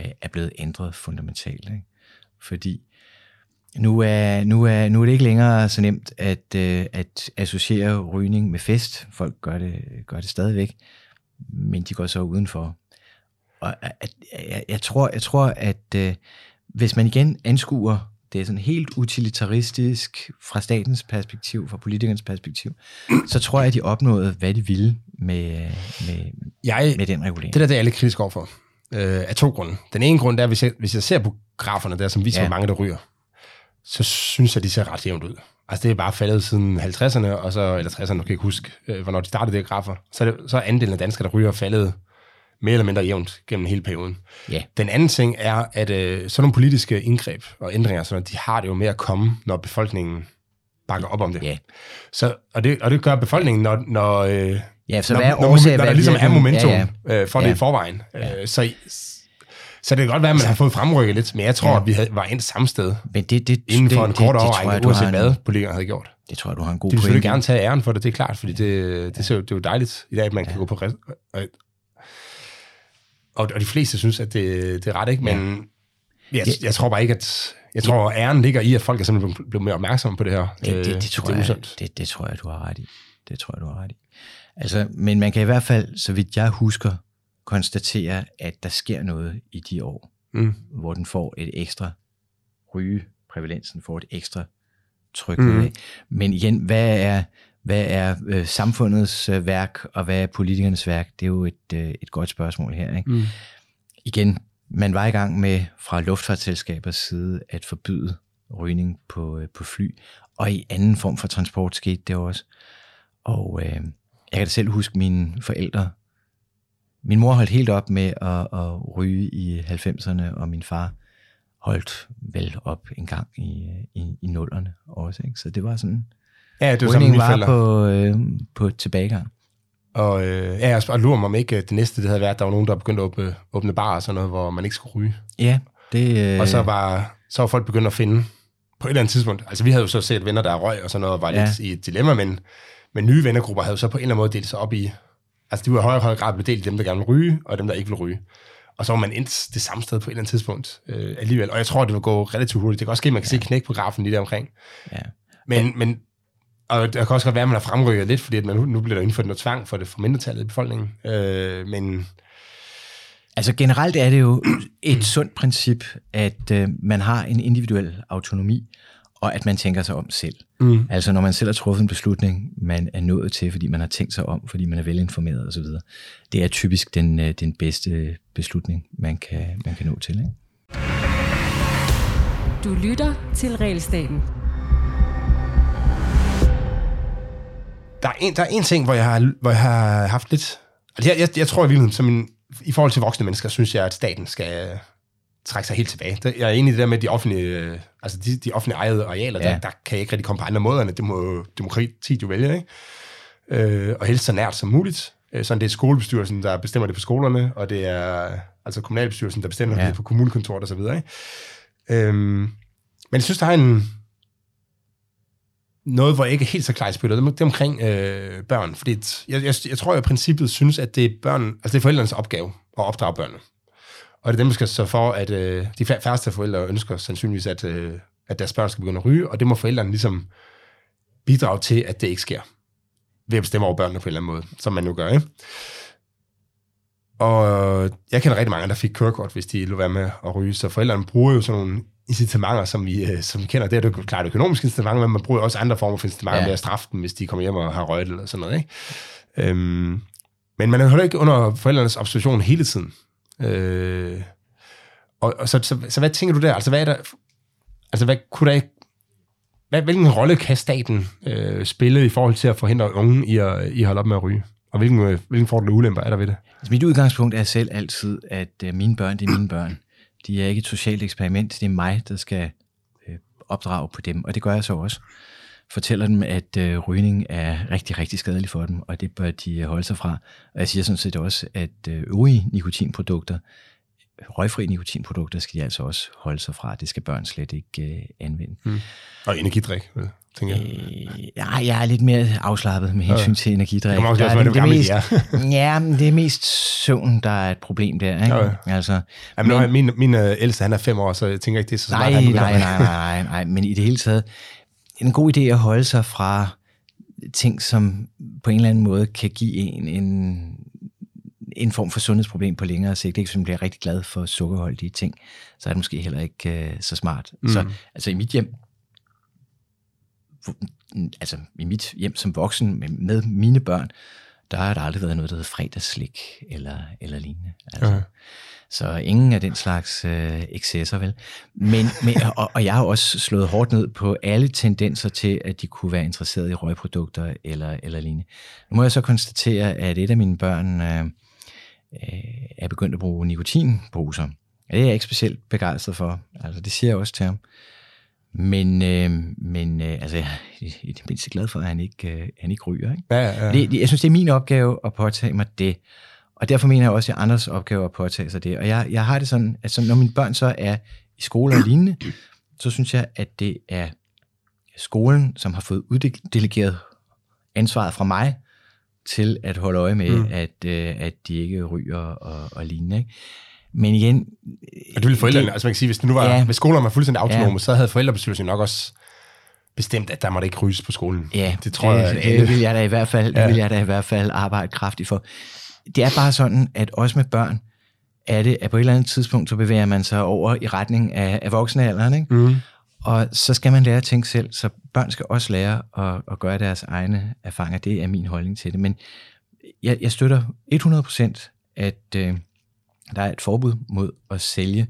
øh, er blevet ændret fundamentalt. Ikke? Fordi nu er, nu, er, nu er det ikke længere så nemt at, øh, at associere rygning med fest. Folk gør det, gør det stadigvæk, men de går så udenfor. Og at, jeg, jeg, tror, jeg tror, at øh, hvis man igen anskuer det er sådan helt utilitaristisk fra statens perspektiv, fra politikernes perspektiv, så tror jeg, at de opnåede, hvad de ville med, med, Jeg, med den regulering. det der, det er jeg lidt kritisk overfor. Øh, af to grunde. Den ene grund er, hvis jeg, hvis jeg ser på graferne der, som viser, Ja. hvor mange der ryger, så synes jeg, de ser ret jævnt ud. Altså, det er bare faldet siden 50'erne, og så, eller 60'erne, jeg kan ikke huske, øh, hvornår de startede de her grafer. Så er, det, så er andelen af danskere, der ryger, faldet mere eller mindre jævnt gennem hele perioden. Ja. Den anden ting er, at øh, sådan nogle politiske indgreb og ændringer, sådan, de har det jo med at komme, når befolkningen bakker op om det. Ja. Så, og, det og det gør befolkningen, når, når, øh, Ja, så når, hvad er når, årsag, når der hvad ligesom er momentum Ja, ja, Øh, for det Ja. i forvejen. Ja. Øh, så, så det kan godt være, at man har fået fremrykket lidt, men jeg tror, Ja. at vi havde, var endt samme sted Men det, det, inden for det, en kort det, det, overrække, uanset hvad politikerne havde gjort. Det tror jeg, du har en god De vil selvfølgelig pointe. gerne tage æren for det, det er klart, fordi det, det, jo, det er jo dejligt i dag, at man kan gå på... Og, og, de fleste synes, at det, det er ret, ikke? Men jeg, jeg tror bare ikke, at... Jeg tror, æren ligger i, at folk er simpelthen blevet- mere opmærksomme på det her. Det, det, Øh, det, tror det jeg, det, det tror jeg, du har ret i. Det tror jeg, du har ret i. Altså, men man kan i hvert fald, så vidt jeg husker, konstatere, at der sker noget i de år, Mm. hvor den får et ekstra rygeprævalensen, får et ekstra tryk. Mm. Men igen, hvad er, hvad er øh, samfundets øh, værk, og hvad er politikernes værk? Det er jo et, øh, et godt spørgsmål her. Ikke? Mm. Igen, man var i gang med fra luftfartsselskabers side at forbyde rygning på, øh, på fly, og i anden form for transport skete det også. Og øh, jeg kan da selv huske mine forældre. Min mor holdt helt op med at, at ryge i 90'erne, og min far holdt vel op en gang i, øh, i, i nullerne også. Ikke? Så det var sådan, Ja, det samme rygning var på, øh, på tilbagegang. Og øh, ja, jeg lurer mig om ikke, det næste det havde været, at der var nogen, der begyndte at åbne, åbne bar og sådan noget, hvor man ikke skulle ryge. Ja, det... Øh... Og så var, så var folk begyndt at finde på et eller andet tidspunkt. Altså vi havde jo så set venner, der røg og sådan noget, og var ja. lidt i et dilemma, men, men nye vennergrupper havde jo så på en eller anden måde delt sig op i, altså de var i højere, højere grad blevet delt dem, der gerne ville ryge, og dem, der ikke ville ryge. Og så var man endt det samme sted på et eller andet tidspunkt øh, alligevel. Og jeg tror, det vil gå relativt hurtigt. Det kan også ske, at man kan ja. se knæk på grafen lige der omkring. Ja. Men, men og der kan også godt være, at man har fremrykket lidt, fordi at man, nu bliver der indført noget tvang for det for mindretallet i befolkningen. Øh, men... Altså generelt er det jo et sundt princip, at øh, man har en individuel autonomi, og at man tænker sig om selv. Mm. Altså når man selv har truffet en beslutning, man er nået til, fordi man har tænkt sig om, fordi man er velinformeret osv. Det er typisk den, øh, den bedste beslutning, man kan, man kan nå til. Ikke? Du lytter til Realstaten. Der er, en, der er en ting, hvor jeg har, hvor jeg har haft lidt... Altså jeg, jeg, jeg tror i virkeligheden, som en, i forhold til voksne mennesker, synes jeg, at staten skal trække sig helt tilbage. Jeg er enig i det der med de offentlige, øh, altså de, de offentlige ejede arealer, ja. der, der kan jeg ikke rigtig komme på andre måder, end det må demokratiet jo vælge, ikke? Øh, og helst så nært som muligt. Øh, sådan det er skolebestyrelsen, der bestemmer det på skolerne, og det er altså kommunalbestyrelsen, der bestemmer ja. det på kommunekontoret og så videre, ikke? Øhm, men jeg synes, der er en, noget, hvor jeg ikke er helt så klar i spillet, det er omkring øh, børn. Fordi jeg, jeg, jeg tror, jeg i princippet synes, at det er børn, altså det er forældrenes opgave at opdrage børnene. Og det er dem, der skal så for, at øh, de færreste forældre ønsker sandsynligvis, at, øh, at deres børn skal begynde at ryge, og det må forældrene ligesom bidrage til, at det ikke sker. Ved at bestemme over børnene på en eller anden måde, som man nu gør, ikke? Og jeg kender rigtig mange, der fik kørekort, hvis de lå være med at ryge, så forældrene bruger jo sådan nogle incitamenter, som vi, øh, som vi kender. Det er jo klart økonomiske incitamenter, men man bruger også andre former for incitamenter ja. med at straffe dem, hvis de kommer hjem og har røget eller sådan noget. Ikke? Øhm, men man er heller ikke under forældrenes observation hele tiden. Øh, og, og så, så, så, hvad tænker du der? Altså, hvad er der, altså, hvad kunne der ikke, hvad, hvilken rolle kan staten øh, spille i forhold til at forhindre unge i at, i at holde op med at ryge? Og hvilken, øh, hvilken fordel og ulemper er der ved det? Altså, mit udgangspunkt er selv altid, at øh, mine børn, det er mine børn. De er ikke et socialt eksperiment, det er mig, der skal øh, opdrage på dem, og det gør jeg så også. Fortæller dem, at øh, rygning er rigtig, rigtig skadelig for dem, og det bør de holde sig fra. Og jeg siger sådan set også, at øh, øvrige nikotinprodukter, røgfri nikotinprodukter, skal de altså også holde sig fra. Det skal børn slet ikke øh, anvende. Mm. Og energidrik, vel? tænker jeg. Øh, ja, jeg er lidt mere afslappet med hensyn ja. til energidrik. Det kan også være, det, det, mest, [laughs] ja, men det er mest søvn, der er et problem der. Ikke? Ja. Altså, Jamen, men, min, min uh, ældste, han er fem år, så jeg tænker ikke, det er så nej, smart. Nej, nej, nej, nej, nej, men i det hele taget, en god idé at holde sig fra ting, som på en eller anden måde kan give en en, en form for sundhedsproblem på længere sigt. Ikke? Hvis man bliver rigtig glad for sukkerholdige ting, så er det måske heller ikke uh, så smart. Mm. Så altså i mit hjem, altså i mit hjem som voksen med, med mine børn, der har der aldrig været noget, der hedder fredagsslik eller, eller lignende. Altså, ja. Så ingen af den slags øh, excesser, vel? Men, men, og, og jeg har også slået hårdt ned på alle tendenser til, at de kunne være interesseret i røgprodukter eller, eller lignende. Nu må jeg så konstatere, at et af mine børn øh, øh, er begyndt at bruge nikotinposer. Det er jeg ikke specielt begejstret for. Altså, det siger jeg også til ham. Men, øh, men øh, altså, jeg er i det mindste glad for, at han ikke, øh, han ikke ryger. Ikke? Ja, ja. Det, det, jeg synes, det er min opgave at påtage mig det. Og derfor mener jeg også, at andres opgave at påtage sig det. Og jeg, jeg har det sådan, at så, når mine børn så er i skole og lignende, så synes jeg, at det er skolen, som har fået uddelegeret ansvaret fra mig til at holde øje med, mm. at, øh, at de ikke ryger og, og lignende. Ikke? Men igen... Og det ville forældrene, det, altså man kan sige, hvis, det nu var, ja, hvis skolerne var fuldstændig autonome, ja. så havde forældrebestyrelsen nok også bestemt, at der måtte ikke ryges på skolen. Ja, det tror det, jeg. Det, det vil jeg da i hvert fald, ja. det vil jeg da i hvert fald arbejde kraftigt for. Det er bare sådan, at også med børn, er det, at på et eller andet tidspunkt, så bevæger man sig over i retning af, af voksenalderen, ikke? Mm. Og så skal man lære at tænke selv, så børn skal også lære at, at gøre deres egne erfaringer. Det er min holdning til det. Men jeg, jeg støtter 100% at, øh, der er et forbud mod at sælge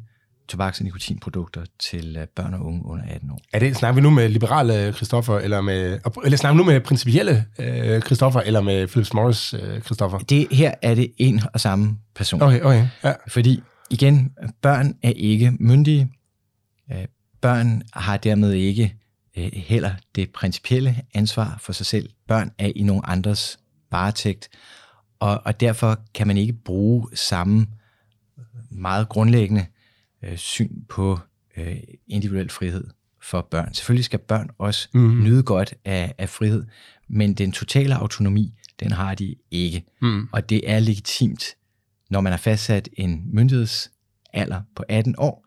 tobaks- og nikotinprodukter til øh, børn og unge under 18 år. Er det, snakker vi nu med liberale Christoffer, eller med, eller snakker vi nu med principielle øh, Christoffer, eller med Philips Morris øh, Christoffer? Det, her er det en og samme person. Okay, okay, ja. Fordi, igen, børn er ikke myndige. Børn har dermed ikke øh, heller det principielle ansvar for sig selv. Børn er i nogle andres varetægt, Og, og derfor kan man ikke bruge samme meget grundlæggende øh, syn på øh, individuel frihed for børn. Selvfølgelig skal børn også mm. nyde godt af, af frihed, men den totale autonomi, den har de ikke. Mm. Og det er legitimt, når man har fastsat en myndighedsalder på 18 år,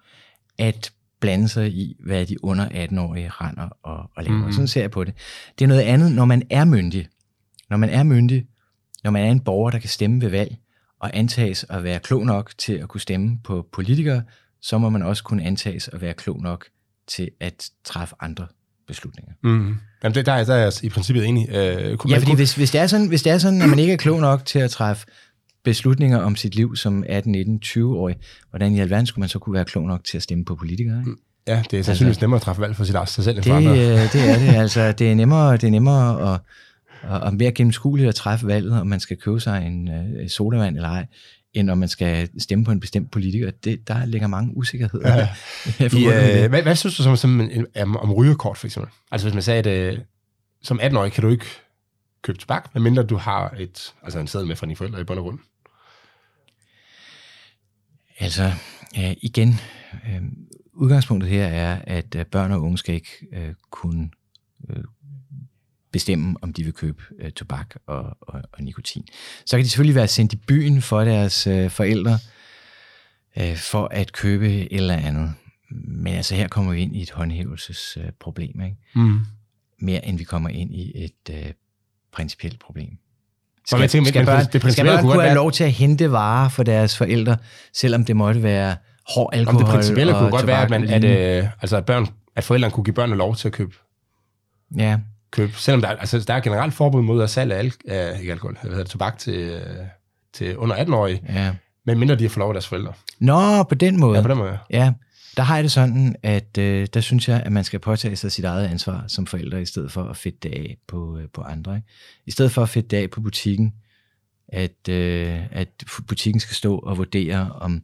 at blande sig i, hvad de under 18-årige render og, og laver. Mm. Sådan ser jeg på det. Det er noget andet, når man er myndig. Når man er myndig, når man er en borger, der kan stemme ved valg, og antages at være klog nok til at kunne stemme på politikere, så må man også kunne antages at være klog nok til at træffe andre beslutninger. Mm. Jamen, det, der, er, der er jeg i princippet enig. Øh, kunne, Ja, fordi kunne, hvis, hvis, det er sådan, hvis det er sådan, at man ikke er klog nok til at træffe beslutninger om sit liv som 18, 19, 20-årig, hvordan i alverden skulle man så kunne være klog nok til at stemme på politikere? Ikke? Ja, det er sandsynligvis nemmere at træffe valg for sit, sig selv end for Det, andre. øh, det er det. Altså, det er nemmere, det er nemmere at, og, og mere gennemskueligt at træffe valget, om man skal købe sig en øh, sodavand eller ej, end om man skal stemme på en bestemt politiker. Det, der ligger mange usikkerheder. Ja. [laughs] I, øh, hvad, hvad synes du som, som en, om, om rygerkort, for eksempel? Altså hvis man sagde, at øh, som 18-årig kan du ikke købe tobak, medmindre du har et, altså en sæde med fra dine forældre i bund og grund. Altså, øh, igen, øh, udgangspunktet her er, at øh, børn og unge skal ikke øh, kunne øh, bestemme, om de vil købe øh, tobak og, og, og nikotin. Så kan de selvfølgelig være sendt i byen for deres øh, forældre, øh, for at købe et eller andet. Men altså her kommer vi ind i et håndhævelsesproblem, ikke? Mm. mere end vi kommer ind i et øh, principielt problem. Skal, jeg tænker, skal, børn, det skal børn kunne have være- lov til at hente varer for deres forældre, selvom det måtte være hård Om alkohol det principielle kunne godt være, at, man, at, øh, altså at, børn, at forældrene kunne give børnene lov til at købe, Ja, købe selvom der, er- altså, der er generelt forbud mod at salge al, øh, ikke alkohol, hvad hedder det, tobak til, øh, til under 18-årige, ja. men mindre de har fået lov af deres forældre. Nå, på den måde. Ja, på den måde. Ja, der har jeg det sådan, at øh, der synes jeg, at man skal påtage sig sit eget ansvar som forældre, i stedet for at fedte det af på, øh, på andre. Ikke? I stedet for at fedte det af på butikken, at, øh, at butikken skal stå og vurdere, om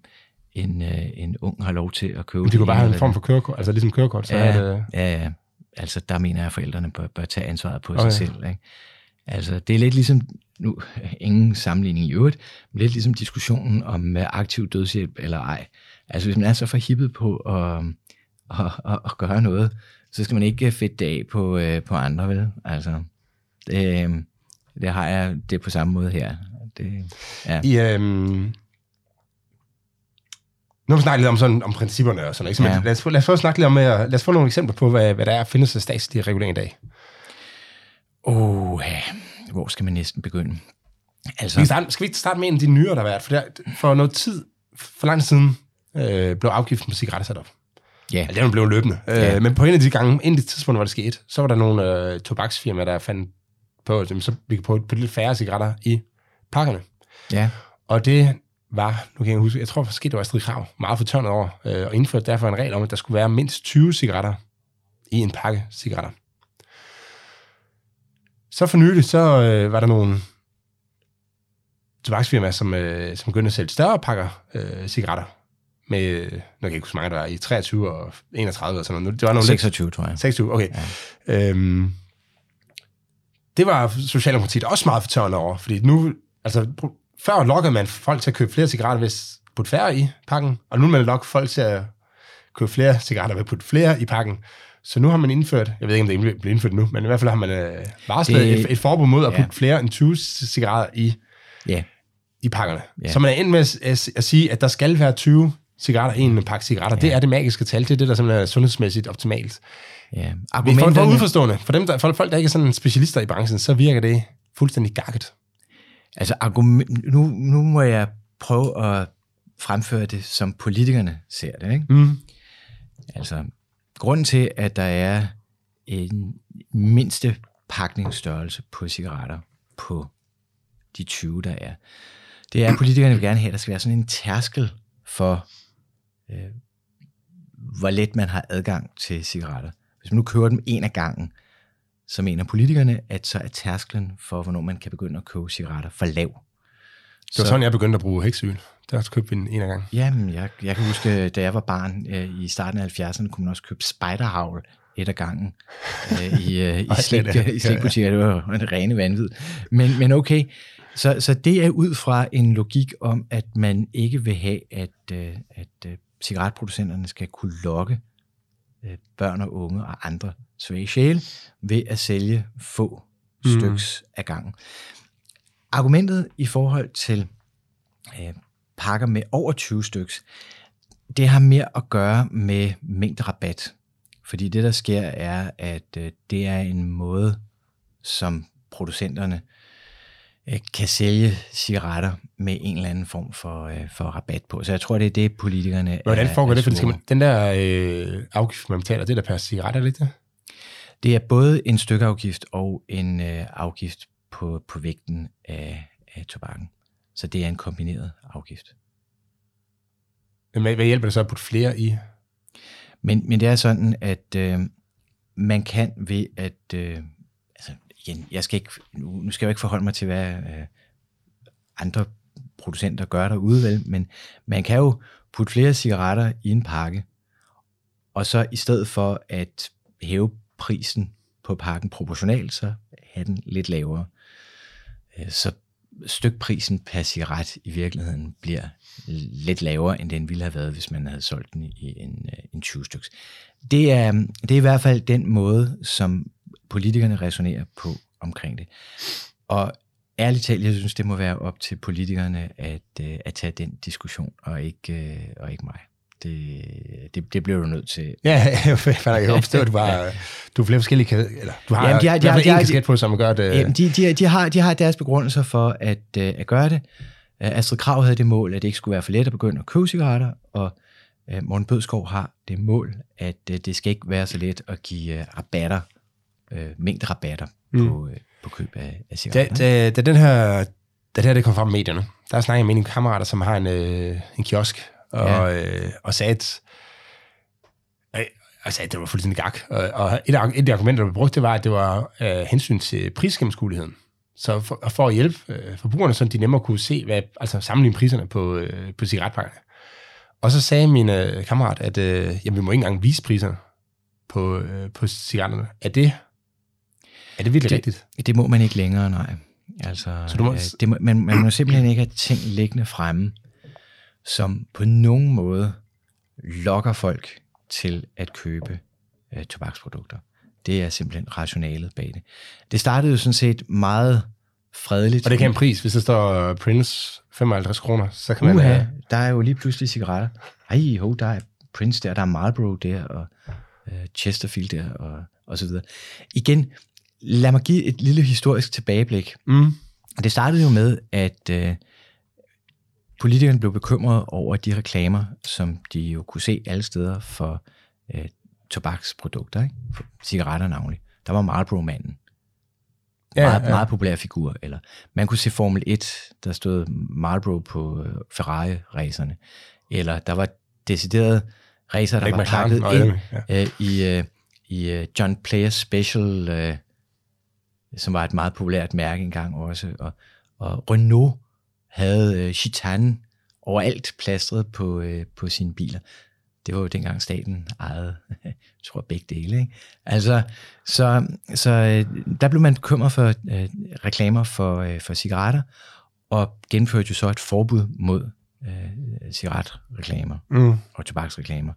en, øh, en ung har lov til at købe Men de kunne det bare have en form det for kørekort, altså ligesom kørekort, så Ja, er det... ja, ja. Altså, der mener jeg, at forældrene bør, bør tage ansvaret på Okay. sig selv. Ikke? Altså, det er lidt ligesom, nu ingen sammenligning i øvrigt, men lidt ligesom diskussionen om øh, aktiv dødshjælp eller ej. Altså, hvis man er så forhippet på at, at, at, at gøre noget, så skal man ikke fedte af på, øh, på andre, vel? Altså, det, øh, det har jeg det på samme måde her. Det, ja. I, øhm, nu har vi snakket lidt om, sådan, om principperne og sådan noget. Ja. Ja. Lad, os, lad os få snakke lidt om, øh, lad os få nogle eksempler på, hvad, hvad der er findes af statslig regulering i dag. Oh, ja. hvor skal man næsten begynde? Altså, Skal vi, starte, skal vi ikke starte med en af de nyere, der har været? For, der, for noget tid, for lang tid siden, øh, blev afgiften på cigaretter sat op. ja, Altså, den blev løbende. Ja. Øh, men på en af de gange, inden det tidspunkt, hvor det skete, så var der nogle øh, tobaksfirmaer, der fandt på, at så vi kan på, på lidt færre cigaretter i pakkerne. ja, Og det var, nu kan jeg huske, jeg tror måske, det var Astrid Krav, meget fortørnet over, øh, og indførte derfor en regel om, at der skulle være mindst 20 cigaretter i en pakke cigaretter. Så for nylig, så øh, var der nogle tobaksfirmaer, som, øh, som begyndte at sælge større pakker øh, cigaretter, med, nu kan jeg ikke huske, mange der var, i 23 og 31 og sådan noget. Det var nogle lidt 26, tror jeg. 26, okay. Ja. Øhm, det var Socialdemokratiet også meget fortørnet over, fordi nu, altså, før lokkede man folk til at købe flere cigaretter, hvis putte færre i pakken, og nu vil man lokke folk til at købe flere cigaretter ved at putte flere i pakken. Så nu har man indført, jeg ved ikke, om det er blevet indført nu, men i hvert fald har man øh, varslet Det- et, et forbud mod at ja. putte flere end 20 cigaretter i, Ja, i pakkerne. Ja. Så man er endt med at, at sige, at der skal være 20 cigaretter en pakke cigaretter. Ja. Det er det magiske tal, det er det, der simpelthen er sundhedsmæssigt optimalt. ja. Men for, for Argumenterne, udforstående, for, dem, der, for folk, der ikke er sådan specialister i branchen, så virker det fuldstændig gakket. Altså, argument, nu, nu må jeg prøve at fremføre det, som politikerne ser det. Ikke? Mm. Altså, grunden til, at der er en mindste pakningsstørrelse på cigaretter på de 20, der er, det er, at politikerne vil gerne have, at der skal være sådan en tærskel for, øh, hvor let man har adgang til cigaretter. Hvis man nu køber dem en af gangen, så mener politikerne, at så er tærsklen for, hvornår man kan begynde at købe cigaretter, for lav. Det var sådan, jeg begyndte at bruge heksyl. Der købte vi den en af gang. Jamen, jeg, jeg kan huske, da jeg var barn øh, i starten af 70'erne, kunne man også købe spiderhavl et af gangen øh, i, øh, i, [laughs] slik, [laughs] i slikbutikker. Det var en rene vanvid. Men, men okay, Så, så det er ud fra en logik om, at man ikke vil have, at, øh, at øh, cigaretproducenterne skal kunne lokke øh, børn og unge og andre svage sjæle ved at sælge få mm. styks af gangen. Argumentet i forhold til øh, pakker med over 20 styks, det har mere at gøre med mængderabat. Fordi det, der sker, er, at øh, det er en måde, som producenterne øh, kan sælge cigaretter med en eller anden form for, øh, for rabat på. Så jeg tror, det er det, politikerne Hvordan foregår er, det? For er skal man, den der øh, afgift, man betaler, det der per cigaret, er det det? Er både en stykafgift og en øh, afgift på, på vægten af, af tobakken. Så det er en kombineret afgift. Men hvad, hjælper det så at putte flere i? Men, men det er sådan, at øh, man kan ved at... Øh, igen, jeg skal ikke, nu, nu skal jeg jo ikke forholde mig til, hvad øh, andre producenter gør derude, vel, men man kan jo putte flere cigaretter i en pakke, og så i stedet for at hæve prisen på pakken proportionalt, så have den lidt lavere. Øh, så stykprisen per cigaret i virkeligheden bliver lidt lavere, end den ville have været, hvis man havde solgt den i en, øh, en 20 styks. Det er, det er i hvert fald den måde, som politikerne resonerer på omkring det. Og ærligt talt, jeg synes, det må være op til politikerne at, øh, at tage den diskussion, og ikke, og ikke mig. Det, det, det bliver du nødt til. Ja, [laughs] jeg kan forstå, at du har, du har flere forskellige eller du har, Jamen, de har, de har, de har, kasket på, som gør det. Jamen, de, de, de, har, de har deres begrundelser for at, øh, at gøre det. Astrid Krav havde det mål, at det ikke skulle være for let at begynde at købe cigaretter, og uh, Morten Bødskov har det mål, at det skal ikke være så let at give rabatter, uh, mængderabatter mm. på, uh, på køb af, af cigaretter. Da, da, da, den her, da det her det kom frem i medierne, der snakkede jeg med en kammerater, som har en, øh, en kiosk, og, ja. øh, og sagde, at, sagde, at det var fuldstændig gak. Og, og et, af, et af der blev brugt, det var, at det var øh, hensyn til prisgennemskueligheden. Så for, for at hjælpe øh, forbrugerne, så de nemmere kunne se, hvad, altså sammenligne priserne på, øh, på cigaretpakkerne. Og så sagde min øh, kammerat, at øh, jamen, vi må ikke engang vise priserne på, øh, på cigaretterne. Er det, er det virkelig det, rigtigt? Det må man ikke længere, nej. Altså, så du må... øh, det må, man, man må simpelthen ikke have ting liggende fremme, som på nogen måde lokker folk til at købe øh, tobaksprodukter. Det er simpelthen rationalet bag det. Det startede jo sådan set meget fredeligt. Og det kan en pris, hvis der står Prince 55 kroner, så kan man... Uha, der er jo lige pludselig cigaretter. Ej, ho, der er Prince der, der er Marlboro der, og øh, Chesterfield der, og, og så videre. Igen, lad mig give et lille historisk tilbageblik. Mm. Det startede jo med, at øh, politikerne blev bekymrede over de reklamer, som de jo kunne se alle steder for øh, tobaksprodukter, ikke? for cigaretter navnlig. Der var Marlboro-manden. Ja, meget, ja. meget populær figur. Eller man kunne se Formel 1, der stod Marlboro på øh, Ferrari-racerne. Eller der var deciderede racer, der var pakket ind ja. øh, i, øh, i øh, John Player Special, øh, som var et meget populært mærke engang også. Og, og Renault havde øh, Chitane overalt plastret på, øh, på sine biler. Det var jo dengang staten ejede, [laughs] jeg tror begge dele. Ikke? Altså, så, så øh, der blev man bekymret for øh, reklamer for, øh, for cigaretter, og gennemførte jo så et forbud mod øh, cigaretreklamer mm. og tobaksreklamer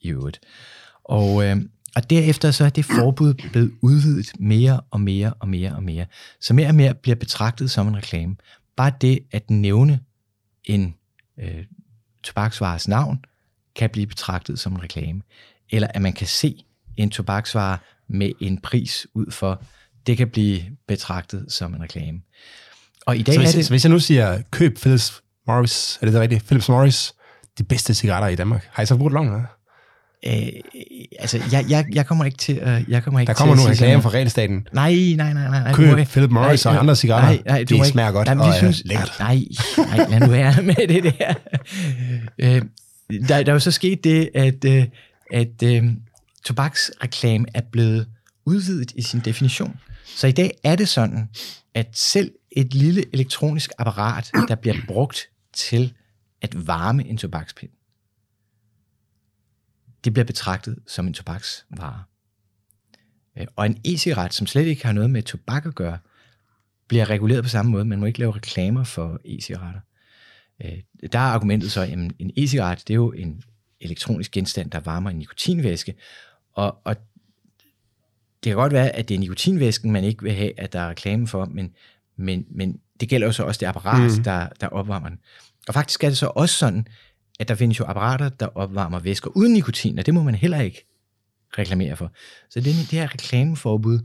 i øvrigt. Og, øh, og derefter så er det forbud blevet udvidet mere og mere og mere og mere. Så mere og mere bliver betragtet som en reklame. Bare det at nævne en øh, tobaksvares navn, kan blive betragtet som en reklame. Eller at man kan se en tobaksvare med en pris ud for, det kan blive betragtet som en reklame. Og i dag så hvis, er det... Så hvis jeg nu siger, køb Philips Morris, er det det rigtigt? Philips Morris, de bedste cigaretter i Danmark. Har I så brugt langt, Øh, altså, jeg, jeg, jeg kommer ikke til at... Jeg kommer ikke der kommer til nu reklame fra Realstaten. Nej, nej, nej, nej. Køb ikke, Philip Morris nej, og andre cigaretter. Nej, nej, du de smager ikke, godt nej, og synes, er lækkert. Nej, nej, lad nu være [laughs] med det der. Øh, der, der er jo så sket det, at, øh, at øh, tobaksreklame er blevet udvidet i sin definition. Så i dag er det sådan, at selv et lille elektronisk apparat, der bliver brugt til at varme en tobakspind, det bliver betragtet som en tobaksvare. Øh, og en e-cigaret, som slet ikke har noget med tobak at gøre, bliver reguleret på samme måde. Man må ikke lave reklamer for e-cigaretter. Øh, der er argumentet så, at en e-cigaret, det er jo en elektronisk genstand, der varmer en nikotinvæske, og, og det kan godt være, at det er nikotinvæsken, man ikke vil have, at der er reklame for, men, men, men det gælder jo så også det apparat, mm. der, der opvarmer den. Og faktisk er det så også sådan, at der findes jo apparater, der opvarmer væsker uden nikotin, og det må man heller ikke reklamere for. Så det, det her reklameforbud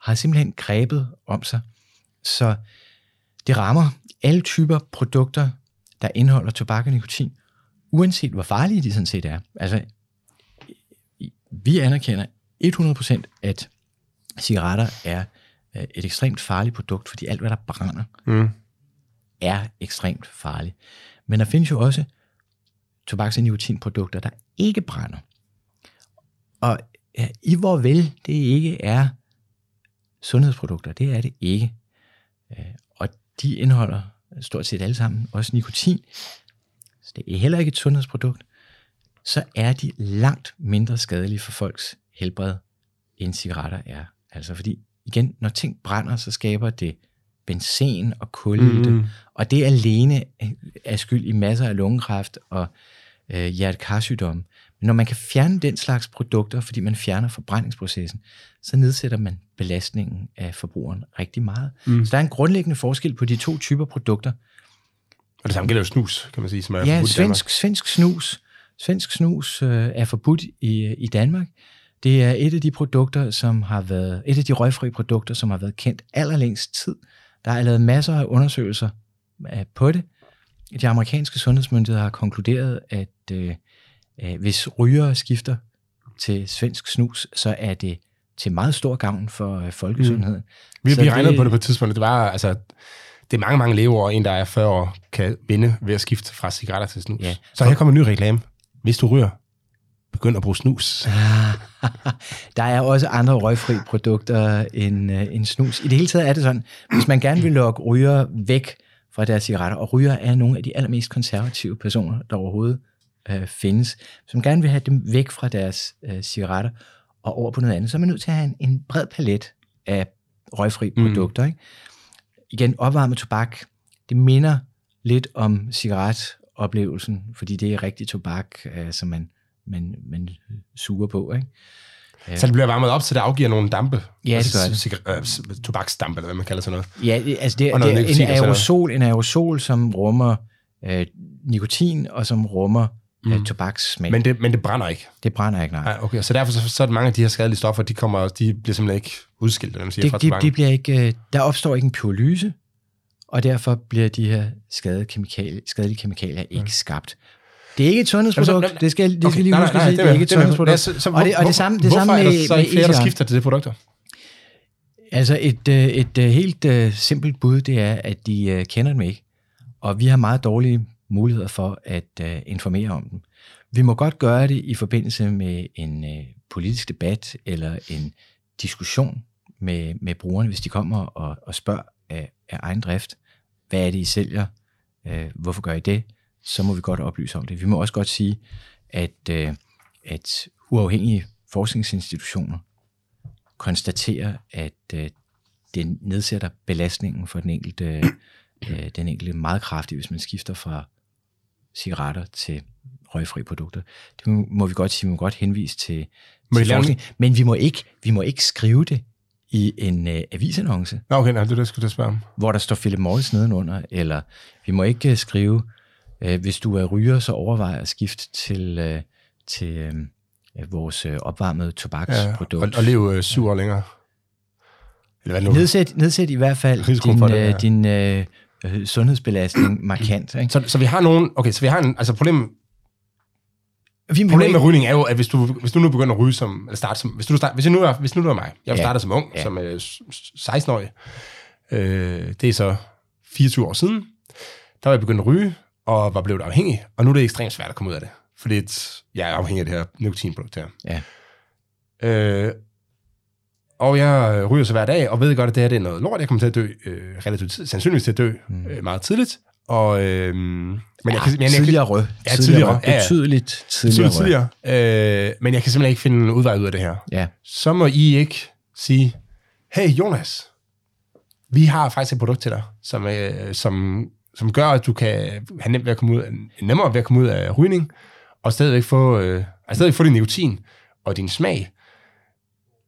har simpelthen grebet om sig, så det rammer alle typer produkter, der indeholder tobak og nikotin, uanset hvor farlige de sådan set er. Altså, vi anerkender 100% at cigaretter er øh, et ekstremt farligt produkt, fordi alt, hvad der brænder, mm. er ekstremt farligt. Men der findes jo også tobaks- og nikotinprodukter, der ikke brænder. Og ja, i hvor vel det ikke er sundhedsprodukter, det er det ikke. Øh, og de indeholder stort set alle sammen også nikotin. Så det er heller ikke et sundhedsprodukt. Så er de langt mindre skadelige for folks helbred, end cigaretter er. Altså fordi, igen, når ting brænder, så skaber det benzen og kulilte, mm. og det alene er skyld i masser af lungekræft og øh, hjertekarsygdomme. Men når man kan fjerne den slags produkter, fordi man fjerner forbrændingsprocessen, så nedsætter man belastningen af forbrugeren rigtig meget. Mm. Så der er en grundlæggende forskel på de to typer produkter. Og det samme gælder jo snus, kan man sige, som er ja, svensk, svensk snus. Svensk snus øh, er forbudt i, i Danmark. Det er et af de produkter, som har været, et af de røgfri produkter, som har været kendt allerlængst tid. Der er lavet masser af undersøgelser øh, på det. De amerikanske sundhedsmyndigheder har konkluderet, at øh, øh, hvis rygere skifter til svensk snus, så er det til meget stor gavn for øh, folkesundheden. Mm. Vi, vi regnede det, på det på et tidspunkt. Det var altså det er mange, mange leveår, en der er 40 år, kan vinde ved at skifte fra cigaretter til snus. Ja. Så her kommer en ny reklame. Hvis du ryger, begynd at bruge snus. [laughs] der er også andre røgfri produkter end, uh, end snus. I det hele taget er det sådan, hvis man gerne vil lokke ryger væk fra deres cigaretter, og ryger er nogle af de allermest konservative personer, der overhovedet uh, findes, som gerne vil have dem væk fra deres uh, cigaretter og over på noget andet, så er man nødt til at have en, en bred palet af røgfri mm. produkter. Ikke? Igen, opvarmet tobak, det minder lidt om cigaretoplevelsen, fordi det er rigtig tobak, uh, som man man, man suger på. Ikke? Så det bliver varmet op, så det afgiver nogle dampe? Ja, det gør det. Øh, tobaksdampe, eller hvad man kalder sådan noget. Ja, altså det, det er en aerosol, en aerosol, som rummer øh, nikotin, og som rummer øh, mm. tobakssmag. Men det, men det brænder ikke? Det brænder ikke, nej. nej okay, så derfor så, så er det mange af de her skadelige stoffer, de, kommer, de bliver simpelthen ikke udskilt, når man siger, det, fra de, de bliver ikke, øh, Der opstår ikke en pyrolyse, og derfor bliver de her skadelige kemikalier, skadelige kemikalier ikke ja. skabt. Det er ikke et sundhedsprodukt. Altså, det skal, det okay, skal lige huske at sige. Det, er ikke et sundhedsprodukt. Så, så, og det, og det samme, det samme med, er der så ikke flere, der skifter til det produkter? Altså et, øh, et, et øh, helt uh, simpelt bud, det er, at de uh, kender dem ikke. Og vi har meget dårlige muligheder for at uh, informere om dem. Vi må godt gøre det i forbindelse med en uh, politisk debat eller en diskussion med, med brugerne, hvis de kommer og, og spørger af, af egen drift. Hvad er det, I sælger? Uh, hvorfor gør I det? Så må vi godt oplyse om det. Vi må også godt sige, at, øh, at uafhængige forskningsinstitutioner konstaterer, at øh, det nedsætter belastningen for den enkelte, øh, den enkelte meget kraftigt, hvis man skifter fra cigaretter til røgfri produkter. Det må, må vi godt sige, vi må godt henvise til, til forskning, men vi må, ikke, vi må ikke skrive det i en øh, avisannonce. Nå, okay, nej, det er det, jeg skulle spørge om. Hvor der står Philip Morris nedenunder, eller vi må ikke øh, skrive Øh, hvis du er ryger, så overvej at skifte til, øh, til øh, vores øh, opvarmede tobaksprodukt. Ja, og, og leve øh, syv år længere. Eller hvad nu? Nedsæt, nedsæt i hvert fald din, det, ja. din øh, øh, sundhedsbelastning [clears throat] markant. Ikke? Så, så vi har nogen... Okay, så vi har en... Altså problem, vi Problemet med rygning er jo, at hvis du, hvis du nu begynder at ryge som, eller starte som, hvis du, start, hvis, jeg nu er, hvis nu du er mig, jeg ja. startede som ung, ja. som øh, 16-årig, øh, det er så 24 år siden, der var jeg begyndt at ryge, og var blevet afhængig, og nu er det ekstremt svært at komme ud af det, fordi jeg er afhængig af det her nikotinprodukt her. Ja. Øh, og jeg ryger så hver dag, og ved godt, at det her det er noget lort. Jeg kommer til at dø øh, relativt tid, sandsynligvis til at dø mm. øh, meget tidligt. Og, øh, men ja, jeg kan, men jeg tidligere rød. Ja, tidligere. Ja. Betydeligt tidligere, tidligere. Øh, men jeg kan simpelthen ikke finde en udvej ud af det her. Ja. Så må I ikke sige, hey Jonas, vi har faktisk et produkt til dig, som, øh, som, som gør, at du kan have nemt ved at komme ud, nemmere ved at komme ud af rygning, og stadigvæk få, øh, altså stadigvæk få din nikotin og din smag,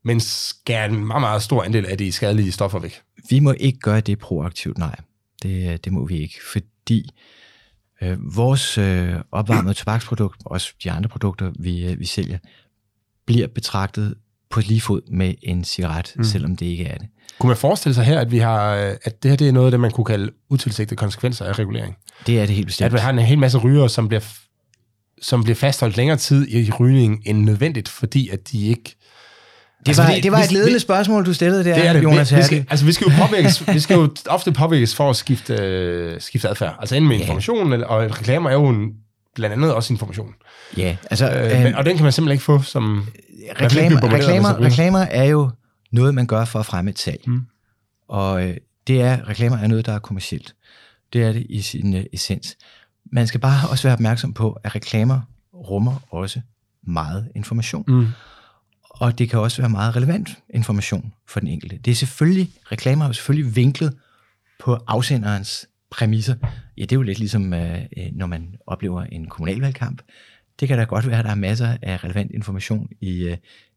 men skære en meget, meget stor andel af de skadelige stoffer væk. Vi må ikke gøre det proaktivt, nej. Det, det må vi ikke, fordi øh, vores øh, opvarmede tobaksprodukt, også de andre produkter, vi, øh, vi sælger, bliver betragtet på lige fod med en cigaret, mm. selvom det ikke er det. Kunne man forestille sig her, at, vi har, øh, at det her det er noget af det, man kunne kalde utilsigtede konsekvenser af regulering? Det er det helt bestemt. At vi har en hel masse rygere, som bliver, som bliver fastholdt længere tid i rygning end nødvendigt, fordi at de ikke det var, altså, det var et ledende vi, spørgsmål, du stillede der, det er det. Jonas vi, vi skal, Altså, vi skal jo påvirkes, vi skal jo ofte påvirkes for at skifte, uh, skifte adfærd. Altså enten med ja. information, og reklamer er jo en, blandt andet også information. Ja, altså... Øh, øh, men, og den kan man simpelthen ikke få som... Reklamer, reklamer, reklamer er jo noget, man gør for at fremme et salg. Mm. Og øh, det er, reklamer er noget, der er kommercielt. Det er det i sin uh, essens. Man skal bare også være opmærksom på, at reklamer rummer også meget information. Mm og det kan også være meget relevant information for den enkelte. Det er selvfølgelig, reklamer er selvfølgelig vinklet på afsenderens præmisser. Ja, det er jo lidt ligesom, øh, øh, når man oplever en kommunalvalgkamp. Det kan da godt være, at der er masser af relevant information i, øh,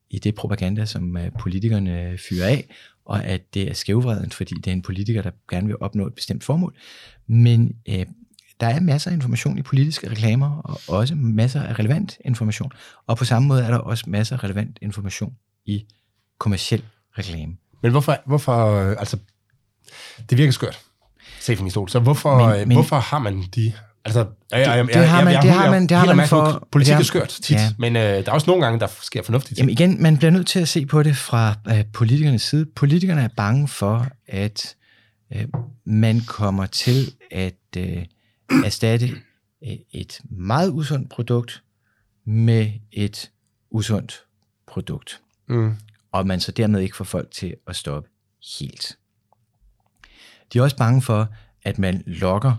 i det propaganda, som politikerne fyrer af, og at det er skævvredent, fordi det er en politiker, der gerne vil opnå et bestemt formål. Men øh, der er masser af information i politiske reklamer, og også masser af relevant information. Og på samme måde er der også masser af relevant information i kommersiel reklame. Men hvorfor, hvorfor altså, det virker skørt, set fra min stol. Så hvorfor, men, men, hvorfor har man de Altså, jeg, jeg, jeg, det har man, det har man, det har man for... Politik er skørt tit, ja. men øh, der er også nogle gange, der sker fornuftigt. Jamen igen, man bliver nødt til at se på det fra øh, politikernes side. Politikerne er bange for, at øh, man kommer til at øh, erstatte øh, et meget usundt produkt med et usundt produkt. Mm. Og man så dermed ikke får folk til at stoppe helt. De er også bange for, at man lokker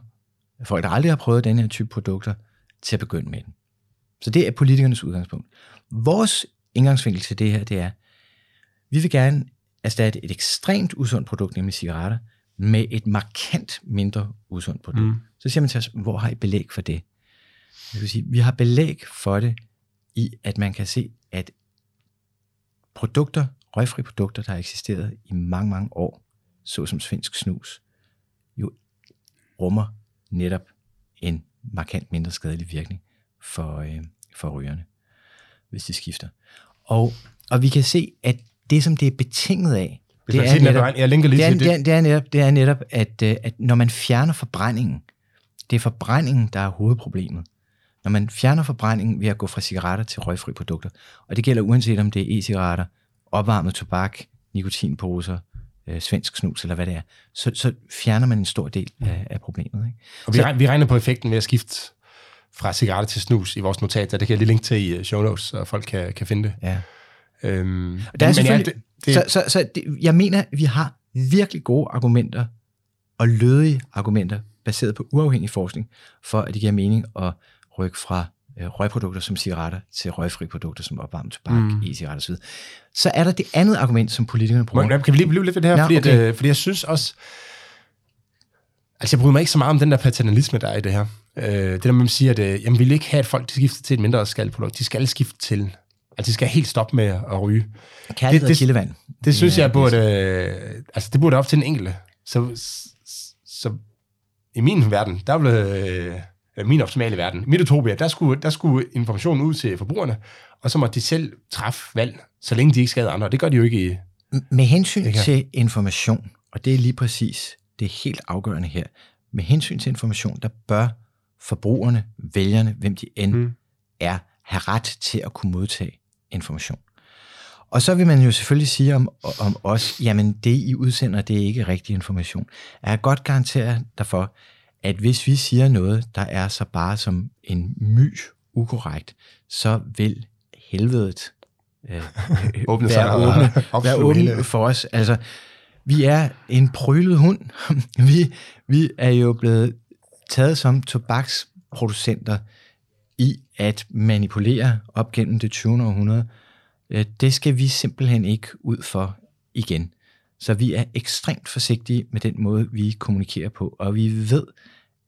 folk, der aldrig har prøvet den her type produkter, til at begynde med den. Så det er politikernes udgangspunkt. Vores indgangsvinkel til det her, det er, vi vil gerne erstatte et ekstremt usundt produkt, nemlig cigaretter, med et markant mindre usundt produkt. Mm. Så siger man til os, hvor har I belæg for det? Jeg vil sige, vi har belæg for det i, at man kan se, at produkter, røgfri produkter, der har eksisteret i mange, mange år, såsom svensk snus, jo rummer netop en markant mindre skadelig virkning for, øh, for rygerne, hvis de skifter. Og, og vi kan se, at det, som det er betinget af, det er, netop, jeg linker lige det, er, det. Det, er netop, det er netop, at, øh, at når man fjerner forbrændingen, det er forbrændingen, der er hovedproblemet. Når man fjerner forbrændingen ved at gå fra cigaretter til røgfri produkter, og det gælder uanset om det er e-cigaretter, opvarmet tobak, nikotinposer, øh, svensk snus eller hvad det er, så, så fjerner man en stor del af, af problemet. Ikke? Og vi, så, regner, vi regner på effekten ved at skifte fra cigaretter til snus i vores notat, det kan jeg lige linke til i øh, show notes, så folk kan, kan finde det. Ja. Øhm, der er men, ja, det, det, så så, så det, jeg mener, at vi har virkelig gode argumenter og lødige argumenter baseret på uafhængig forskning, for at det giver mening at rykke fra øh, røgprodukter som cigaretter til røgfri produkter som opvarmet tobak, mm. e-cigaretter osv. Så er der det andet argument, som politikerne bruger. Men, kan vi lige blive lidt ved det her? Ja, fordi, okay. at, øh, fordi jeg synes også... Altså, jeg bryder mig ikke så meget om den der paternalisme, der er i det her. Øh, det der, man siger, at øh, jamen, vi vil ikke have, at folk skifter til et mindre skalprodukt. De skal skifte til Altså, de skal helt stoppe med at ryge. Kærlighed det, det, kildevand. Det, det synes ja, jeg burde... Øh, altså, det burde op til den enkelte. Så, så i min verden, der blev... Øh, min optimale verden, mit utopia, der skulle, der skulle informationen ud til forbrugerne, og så må de selv træffe valg, så længe de ikke skader andre. Det gør de jo ikke i... Med hensyn til information, og det er lige præcis det er helt afgørende her, med hensyn til information, der bør forbrugerne, vælgerne, hvem de end mm. er, have ret til at kunne modtage information. Og så vil man jo selvfølgelig sige om, om os, jamen det I udsender, det er ikke rigtig information. Jeg kan godt garantere dig for, at hvis vi siger noget, der er så bare som en my ukorrekt, så vil helvedet øh, [laughs] åbne være, åbne, [laughs] være åbne for os. Altså, vi er en prølet hund. [laughs] vi, vi er jo blevet taget som tobaksproducenter i at manipulere op gennem det 20. århundrede, øh, det skal vi simpelthen ikke ud for igen. Så vi er ekstremt forsigtige med den måde, vi kommunikerer på, og vi ved,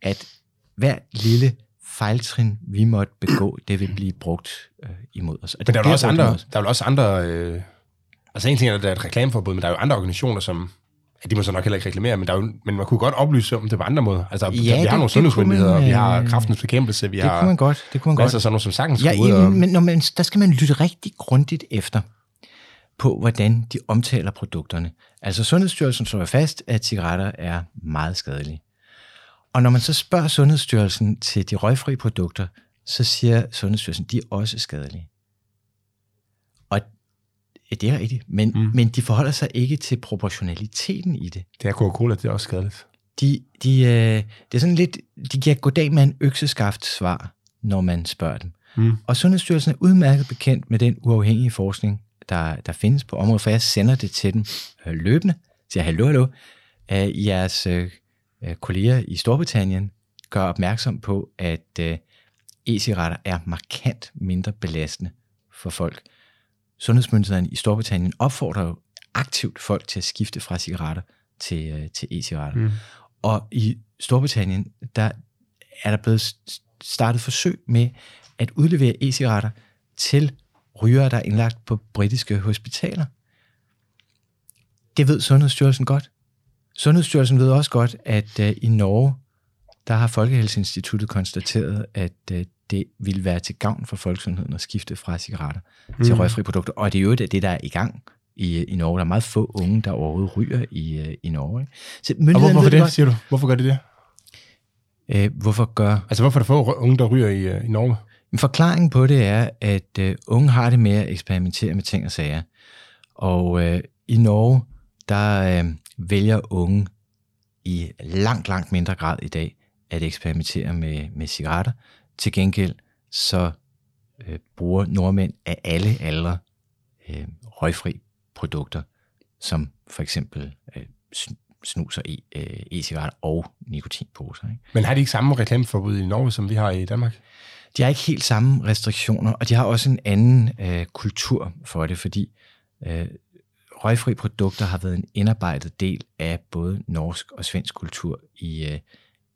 at hver lille fejltrin, vi måtte begå, det vil blive brugt øh, imod os. Og Men der er, også andre, os. der er også andre... Øh, altså en ting er, at der er et reklameforbud, men der er jo andre organisationer, som... Ja, de må så nok heller ikke reklamere, men, der er jo, men man kunne godt oplyse om det på andre måder. Altså, Ja, vi har det- nogle det sundhedsmyndigheder, man, vi har øh, kraftens bekæmpelse, vi Det har kunne man godt. Det kunne man godt. af sådan nogle, som sagtens Ja, ud og... men, når man, der skal man lytte rigtig grundigt efter på, hvordan de omtaler produkterne. Altså Sundhedsstyrelsen slår fast, at cigaretter er meget skadelige. Og når man så spørger Sundhedsstyrelsen til de røgfri produkter, så siger Sundhedsstyrelsen, de er også skadelige. Og ja, det er rigtigt, men, mm. men de forholder sig ikke til proportionaliteten i det. Det er Coca-Cola, det er også skadeligt. De, de, øh, det er sådan lidt, de giver goddag med en økseskaft svar, når man spørger dem. Mm. Og Sundhedsstyrelsen er udmærket bekendt med den uafhængige forskning, der, der findes på området, for jeg sender det til dem øh, løbende. Siger, hallo, hallo, øh, jeres øh, øh, kolleger i Storbritannien gør opmærksom på, at øh, e-cigaretter er markant mindre belastende for folk. Sundhedsmyndighederne i Storbritannien opfordrer jo aktivt folk til at skifte fra cigaretter til, øh, til e-cigaretter. Mm. Og i Storbritannien, der er der blevet startet forsøg med at udlevere e-cigaretter til rygere, der er indlagt på britiske hospitaler. Det ved Sundhedsstyrelsen godt. Sundhedsstyrelsen ved også godt, at øh, i Norge, der har Folkehelseinstituttet konstateret, at øh, det vil være til gavn for folkesundheden at skifte fra cigaretter mm. til røgfri produkter. Og det er jo det, det, der er i gang i, i Norge. Der er meget få unge, der overhovedet ryger i, øh, i Norge. Ikke? Så Og hvorfor det, godt. siger du? Hvorfor gør de det? Øh, hvorfor gør Altså, hvorfor er der få unge, der ryger i, i Norge? En forklaring på det er, at øh, unge har det med at eksperimentere med ting og sager. Og øh, i Norge, der øh, vælger unge i langt, langt mindre grad i dag at eksperimentere med, med cigaretter. Til gengæld så øh, bruger nordmænd af alle aldre øh, røgfri produkter, som for eksempel øh, snus og e, øh, e og nikotinposer. Ikke? Men har de ikke samme reklameforbud i Norge, som vi har i Danmark? De har ikke helt samme restriktioner, og de har også en anden øh, kultur for det, fordi øh, røgfri produkter har været en indarbejdet del af både norsk og svensk kultur i, øh,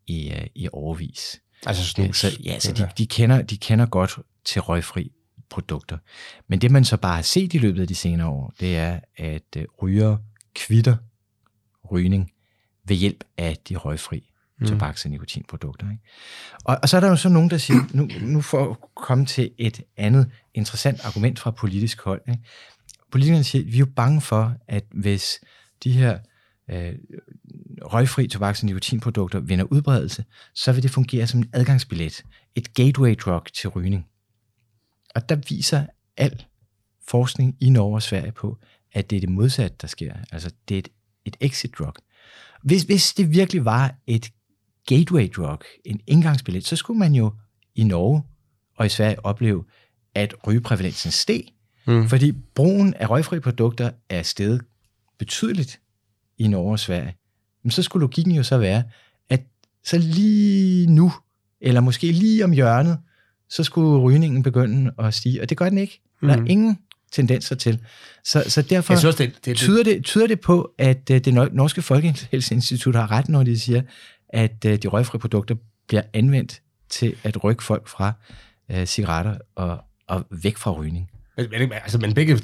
i, øh, i overvis. Altså snus? Så, ja, så de, de, kender, de kender godt til røgfri produkter. Men det man så bare har set i løbet af de senere år, det er, at øh, ryger kvitter rygning ved hjælp af de røgfri mm. tobaks- og nikotinprodukter. Ikke? Og, og så er der jo så nogen, der siger, [clears throat] nu, nu for at komme til et andet interessant argument fra politisk hold. Ikke? Politikerne siger, vi er jo bange for, at hvis de her øh, røgfri tobaks- og nikotinprodukter vinder udbredelse, så vil det fungere som en adgangsbillet, et gateway drug til rygning. Og der viser al forskning i Norge og Sverige på, at det er det modsatte, der sker. Altså, det er et, et exit drug. Hvis, hvis det virkelig var et gateway drug, en indgangsbillet, så skulle man jo i Norge og i Sverige opleve, at rygeprævalensen steg, mm. fordi brugen af røgfri produkter er steget betydeligt i Norge og Sverige. Men så skulle logikken jo så være, at så lige nu, eller måske lige om hjørnet, så skulle rygningen begynde at stige, og det gør den ikke. Der er ingen tendenser til. Så, så derfor Jeg synes det, det, det, tyder, det, tyder det på, at øh, det nor- norske Folkehelseinstitut har ret, når de siger, at øh, de røgfri produkter bliver anvendt til at rykke folk fra øh, cigaretter og, og væk fra rygning. Men, men, altså, men begge,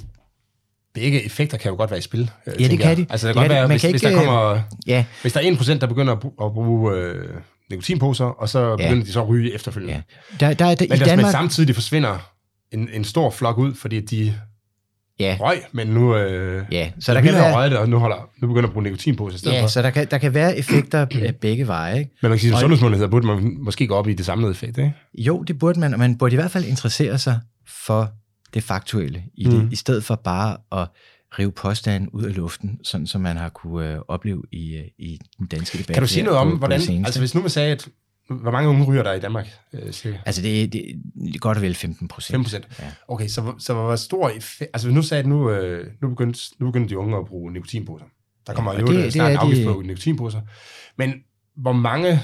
begge effekter kan jo godt være i spil. øh, det tænker kan jeg. de. Altså, det Det kan kan godt de. være, hvis, kan hvis, ikke, der kommer, Ja, hvis der er 1%, der begynder at bruge, at bruge øh, nikotinposer, og så begynder de så at ryge efterfølgende. ja. Der, der, der, Men, I der, Danmark, men samtidig forsvinder en, en stor flok ud, fordi de ja, røg, men nu, øh, ja, så der kan være, røget det, og nu, holder, nu begynder at bruge nikotinposer i stedet ja, for. så der kan, der kan være effekter [clears throat] begge veje. Ikke? Men man kan sige, at sundhedsmyndigheder burde man måske gå op i det samlede effekt, ikke? Jo, det burde man, og man burde i hvert fald interessere sig for det faktuelle i det, Mm. i stedet for bare at rive påstanden ud af luften, sådan som man har kunne øh, opleve i, øh, i den danske debat. Kan du sige noget på- om, på hvordan, altså hvis nu man sagde, at hvor mange unge ryger der er i Danmark? Øh, cirka? Altså, det, det, det er godt og vel 15 procent. 5 procent. Ja. Okay, så, så hvor stor. Altså nu sagde, at nu, øh, nu, begyndte, nu begyndte de unge at bruge nikotinposer. Der kommer Ja, jo det- det, det snart en er de- afgift på nikotinposer. Men hvor mange...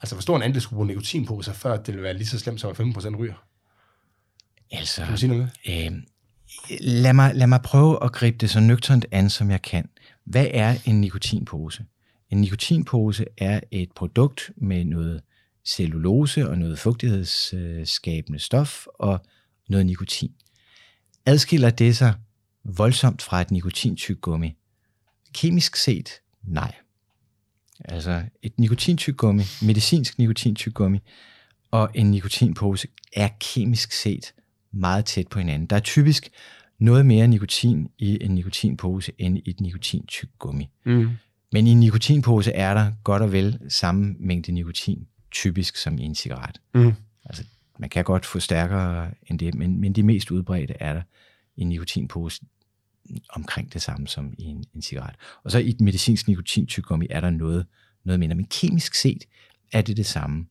Altså hvor stor en andel skulle bruge nikotinposer, før det ville være lige så slemt som at 15 procent ryger? Altså, Kan du sige noget øh, lad, mig, lad mig prøve at gribe det så nøgternt an, som jeg kan. Hvad er en nikotinpose? En nikotinpose er et produkt med noget cellulose og noget fugtighedsskabende stof og noget nikotin. Adskiller det sig voldsomt fra et nikotintyggummi? Kemisk set, nej. Altså et nikotintyggummi, medicinsk nikotintyggummi og en nikotinpose er kemisk set meget tæt på hinanden. Der er typisk noget mere nikotin i en nikotinpose end i et nikotintyggummi. Mm. Men i en nikotinpose er der godt og vel samme mængde nikotin, typisk som i en cigaret. Mm. Altså, man kan godt få stærkere end det, men, men de mest udbredte er der i en nikotinpose omkring det samme som i en, en cigaret. Og så i et medicinsk nikotintyggummi er der noget, noget mindre, men kemisk set er det det samme.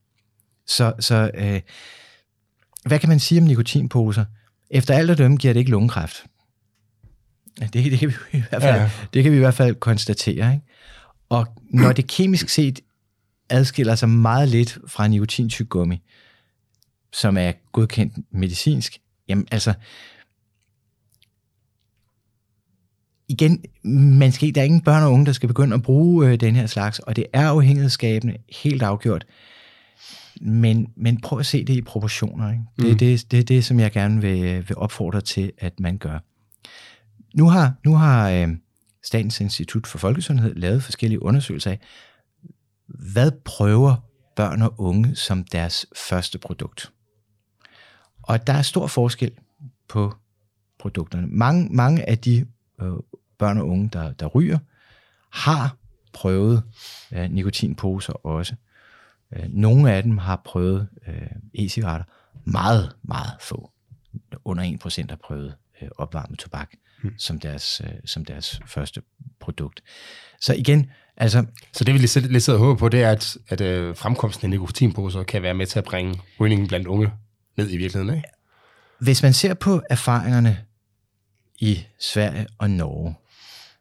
Så, så øh, hvad kan man sige om nikotinposer? Efter alt at dømme giver det ikke lungekræft. Det, det, kan vi i hvert fald, Ja. det kan vi i hvert fald konstatere. Ikke? Og når det kemisk set adskiller sig meget lidt fra nikotintyggummi, som er godkendt medicinsk, jamen altså, igen, man skal, der er ingen børn og unge, der skal begynde at bruge øh, den her slags, og det er afhængighedsskabende, helt afgjort. Men, men prøv at se det i proportioner. Ikke? Det, Mm. det, det er det, som jeg gerne vil, vil opfordre til, at man gør. Nu har, nu har øh, Statens Institut for Folkesundhed lavet forskellige undersøgelser af, hvad prøver børn og unge som deres første produkt. Og der er stor forskel på produkterne. Mange, mange af de øh, børn og unge, der, der ryger, har prøvet øh, nikotinposer også. Øh, nogle af dem har prøvet øh, e-cigaretter. Meget, meget få. Under 1% har prøvet øh, opvarmet tobak hmm. som, deres, øh, som deres første produkt. Så igen, altså Så det vi lige lidt sidder og håber på, det er, at, at øh, fremkomsten af nikotinposer kan være med til at bringe rygningen blandt unge ned i virkeligheden, ikke? Hvis man ser på erfaringerne i Sverige og Norge,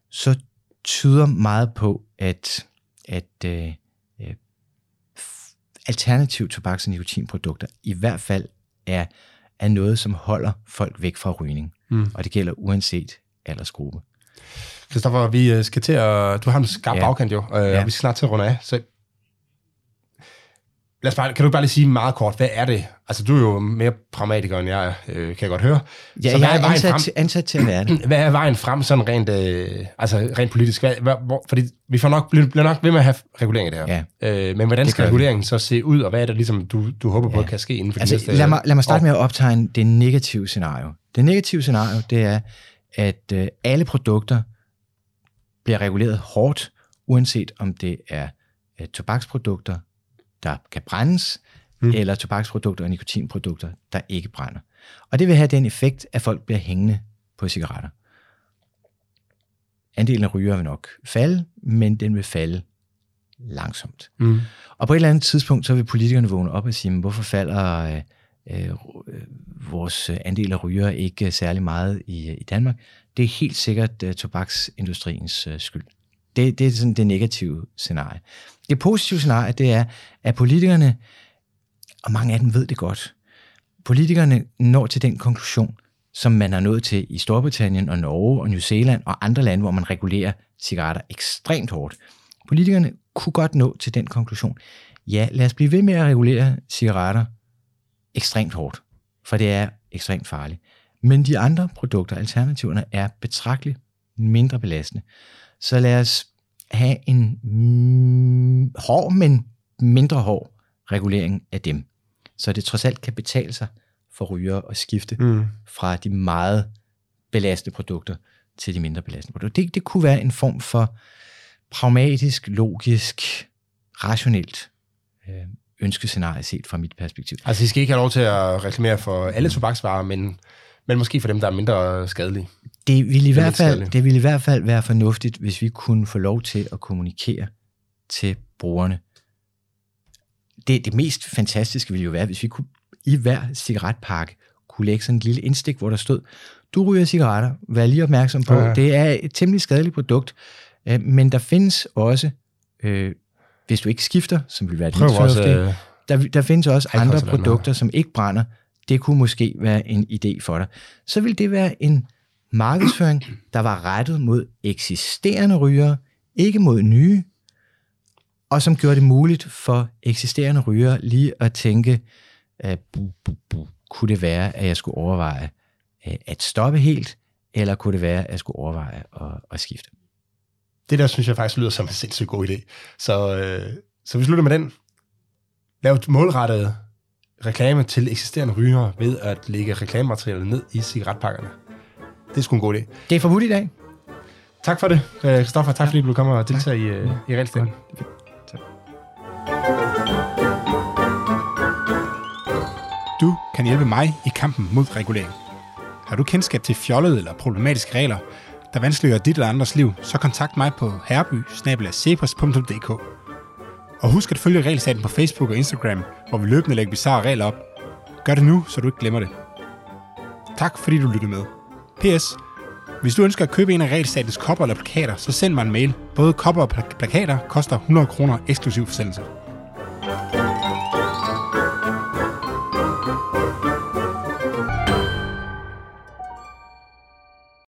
så tyder meget på, at, at øh, øh, alternative tobaks- og nikotinprodukter i hvert fald er, er noget, som holder folk væk fra rygning. Mm. Og det gælder uanset aldersgruppe. Christoffer, vi øh, skal til at... Du har en skarp ja. Bagkant jo, øh, ja. Ja. og vi skal snart til at runde af. Så lad os bare, kan du bare lige sige meget kort, hvad er det? Altså, du er jo mere pragmatiker, end jeg øh, kan jeg godt høre. Ja, så jeg er ansat, frem? til, ansat til at være det. [clears throat] Hvad er vejen frem sådan rent, øh, altså rent politisk? Hvad, hvad, hvor, fordi vi får nok, bliver, nok ved med at have regulering af det her. Ja. Øh, men hvordan Det skal gør vi. reguleringen så se ud, og hvad er det ligesom, du, du håber på, Ja. kan ske inden for de Altså, næste lad, mig, lad mig starte år? med at optegne det negative scenario. Det negative scenario, det er, at øh, alle produkter bliver reguleret hårdt, uanset om det er øh, tobaksprodukter, der kan brændes, Mm. eller tobaksprodukter og nikotinprodukter, der ikke brænder. Og det vil have den effekt, at folk bliver hængende på cigaretter. Andelen af ryger vil nok falde, men den vil falde langsomt. Mm. Og på et eller andet tidspunkt, så vil politikerne vågne op og sige, "Men hvorfor falder øh, øh, vores andel af ryger ikke særlig meget i, i Danmark? Det er helt sikkert øh, tobaksindustriens øh, skyld. Det, det er sådan det negative scenarie. Det positive scenarie, det er, at politikerne, og mange af dem ved det godt, politikerne når til den konklusion, som man har nået til i Storbritannien og Norge og New Zealand og andre lande, hvor man regulerer cigaretter ekstremt hårdt. Politikerne kunne godt nå til den konklusion. Ja, lad os blive ved med at regulere cigaretter ekstremt hårdt, for det er ekstremt farligt. Men de andre produkter, alternativerne, er betragteligt mindre belastende. Så lad os have en mm, hård, men mindre hård regulering af dem. Så det trods alt kan betale sig for rygere at skifte Mm. fra de meget belastende produkter til de mindre belastende produkter. Det, det kunne være en form for pragmatisk, logisk, rationelt øh, ønskescenarie set fra mit perspektiv. Altså, I skal ikke have lov til at reklamere for alle tobaksvarer, men, men måske for dem, der er mindre skadelige. Det ville, i er hvert fald, det ville i hvert fald være fornuftigt, hvis vi kunne få lov til at kommunikere til brugerne. Det, det mest fantastiske ville jo være, hvis vi kunne i hver cigaretpakke kunne lægge sådan en lille indstik, hvor der stod, du ryger cigaretter, vær lige opmærksom på, Ja. det er et temmelig skadeligt produkt, øh, men der findes også, øh, hvis du ikke skifter, som vil være det fornuftige, Øh, der, der findes også andre produkter, som ikke brænder. Det kunne måske være en idé for dig. Så vil det være en markedsføring, der var rettet mod eksisterende rygere, ikke mod nye, og som gjorde det muligt for eksisterende rygere lige at tænke, uh, bu, bu, bu, kunne det være, at jeg skulle overveje uh, at stoppe helt, eller kunne det være, at jeg skulle overveje at, at skifte? Det der synes jeg faktisk lyder som en sindssygt god idé. Så, øh, så vi slutter med den. Lav et målrettet reklame til eksisterende rygere ved at lægge reklamematerialet ned i cigaretpakkerne. Det er sgu en god idé. Det er forbudt i dag. Tak for det, Kristoffer. Tak fordi du kom og deltager i, øh, i Realstaden. Du kan hjælpe mig i kampen mod regulering. Har du kendskab til fjollede eller problematiske regler, der vanskeliggør dit eller andres liv, så kontakt mig på herby og husk at følge Regelstaten på Facebook og Instagram, hvor vi løbende lægger bizarre regler op. Gør det nu, så du ikke glemmer det. Tak fordi du lyttede med. P.S. Hvis du ønsker at købe en af Regelstatens kopper eller plakater, så send mig en mail. Både kopper og plakater koster 100 kroner eksklusiv forsendelse.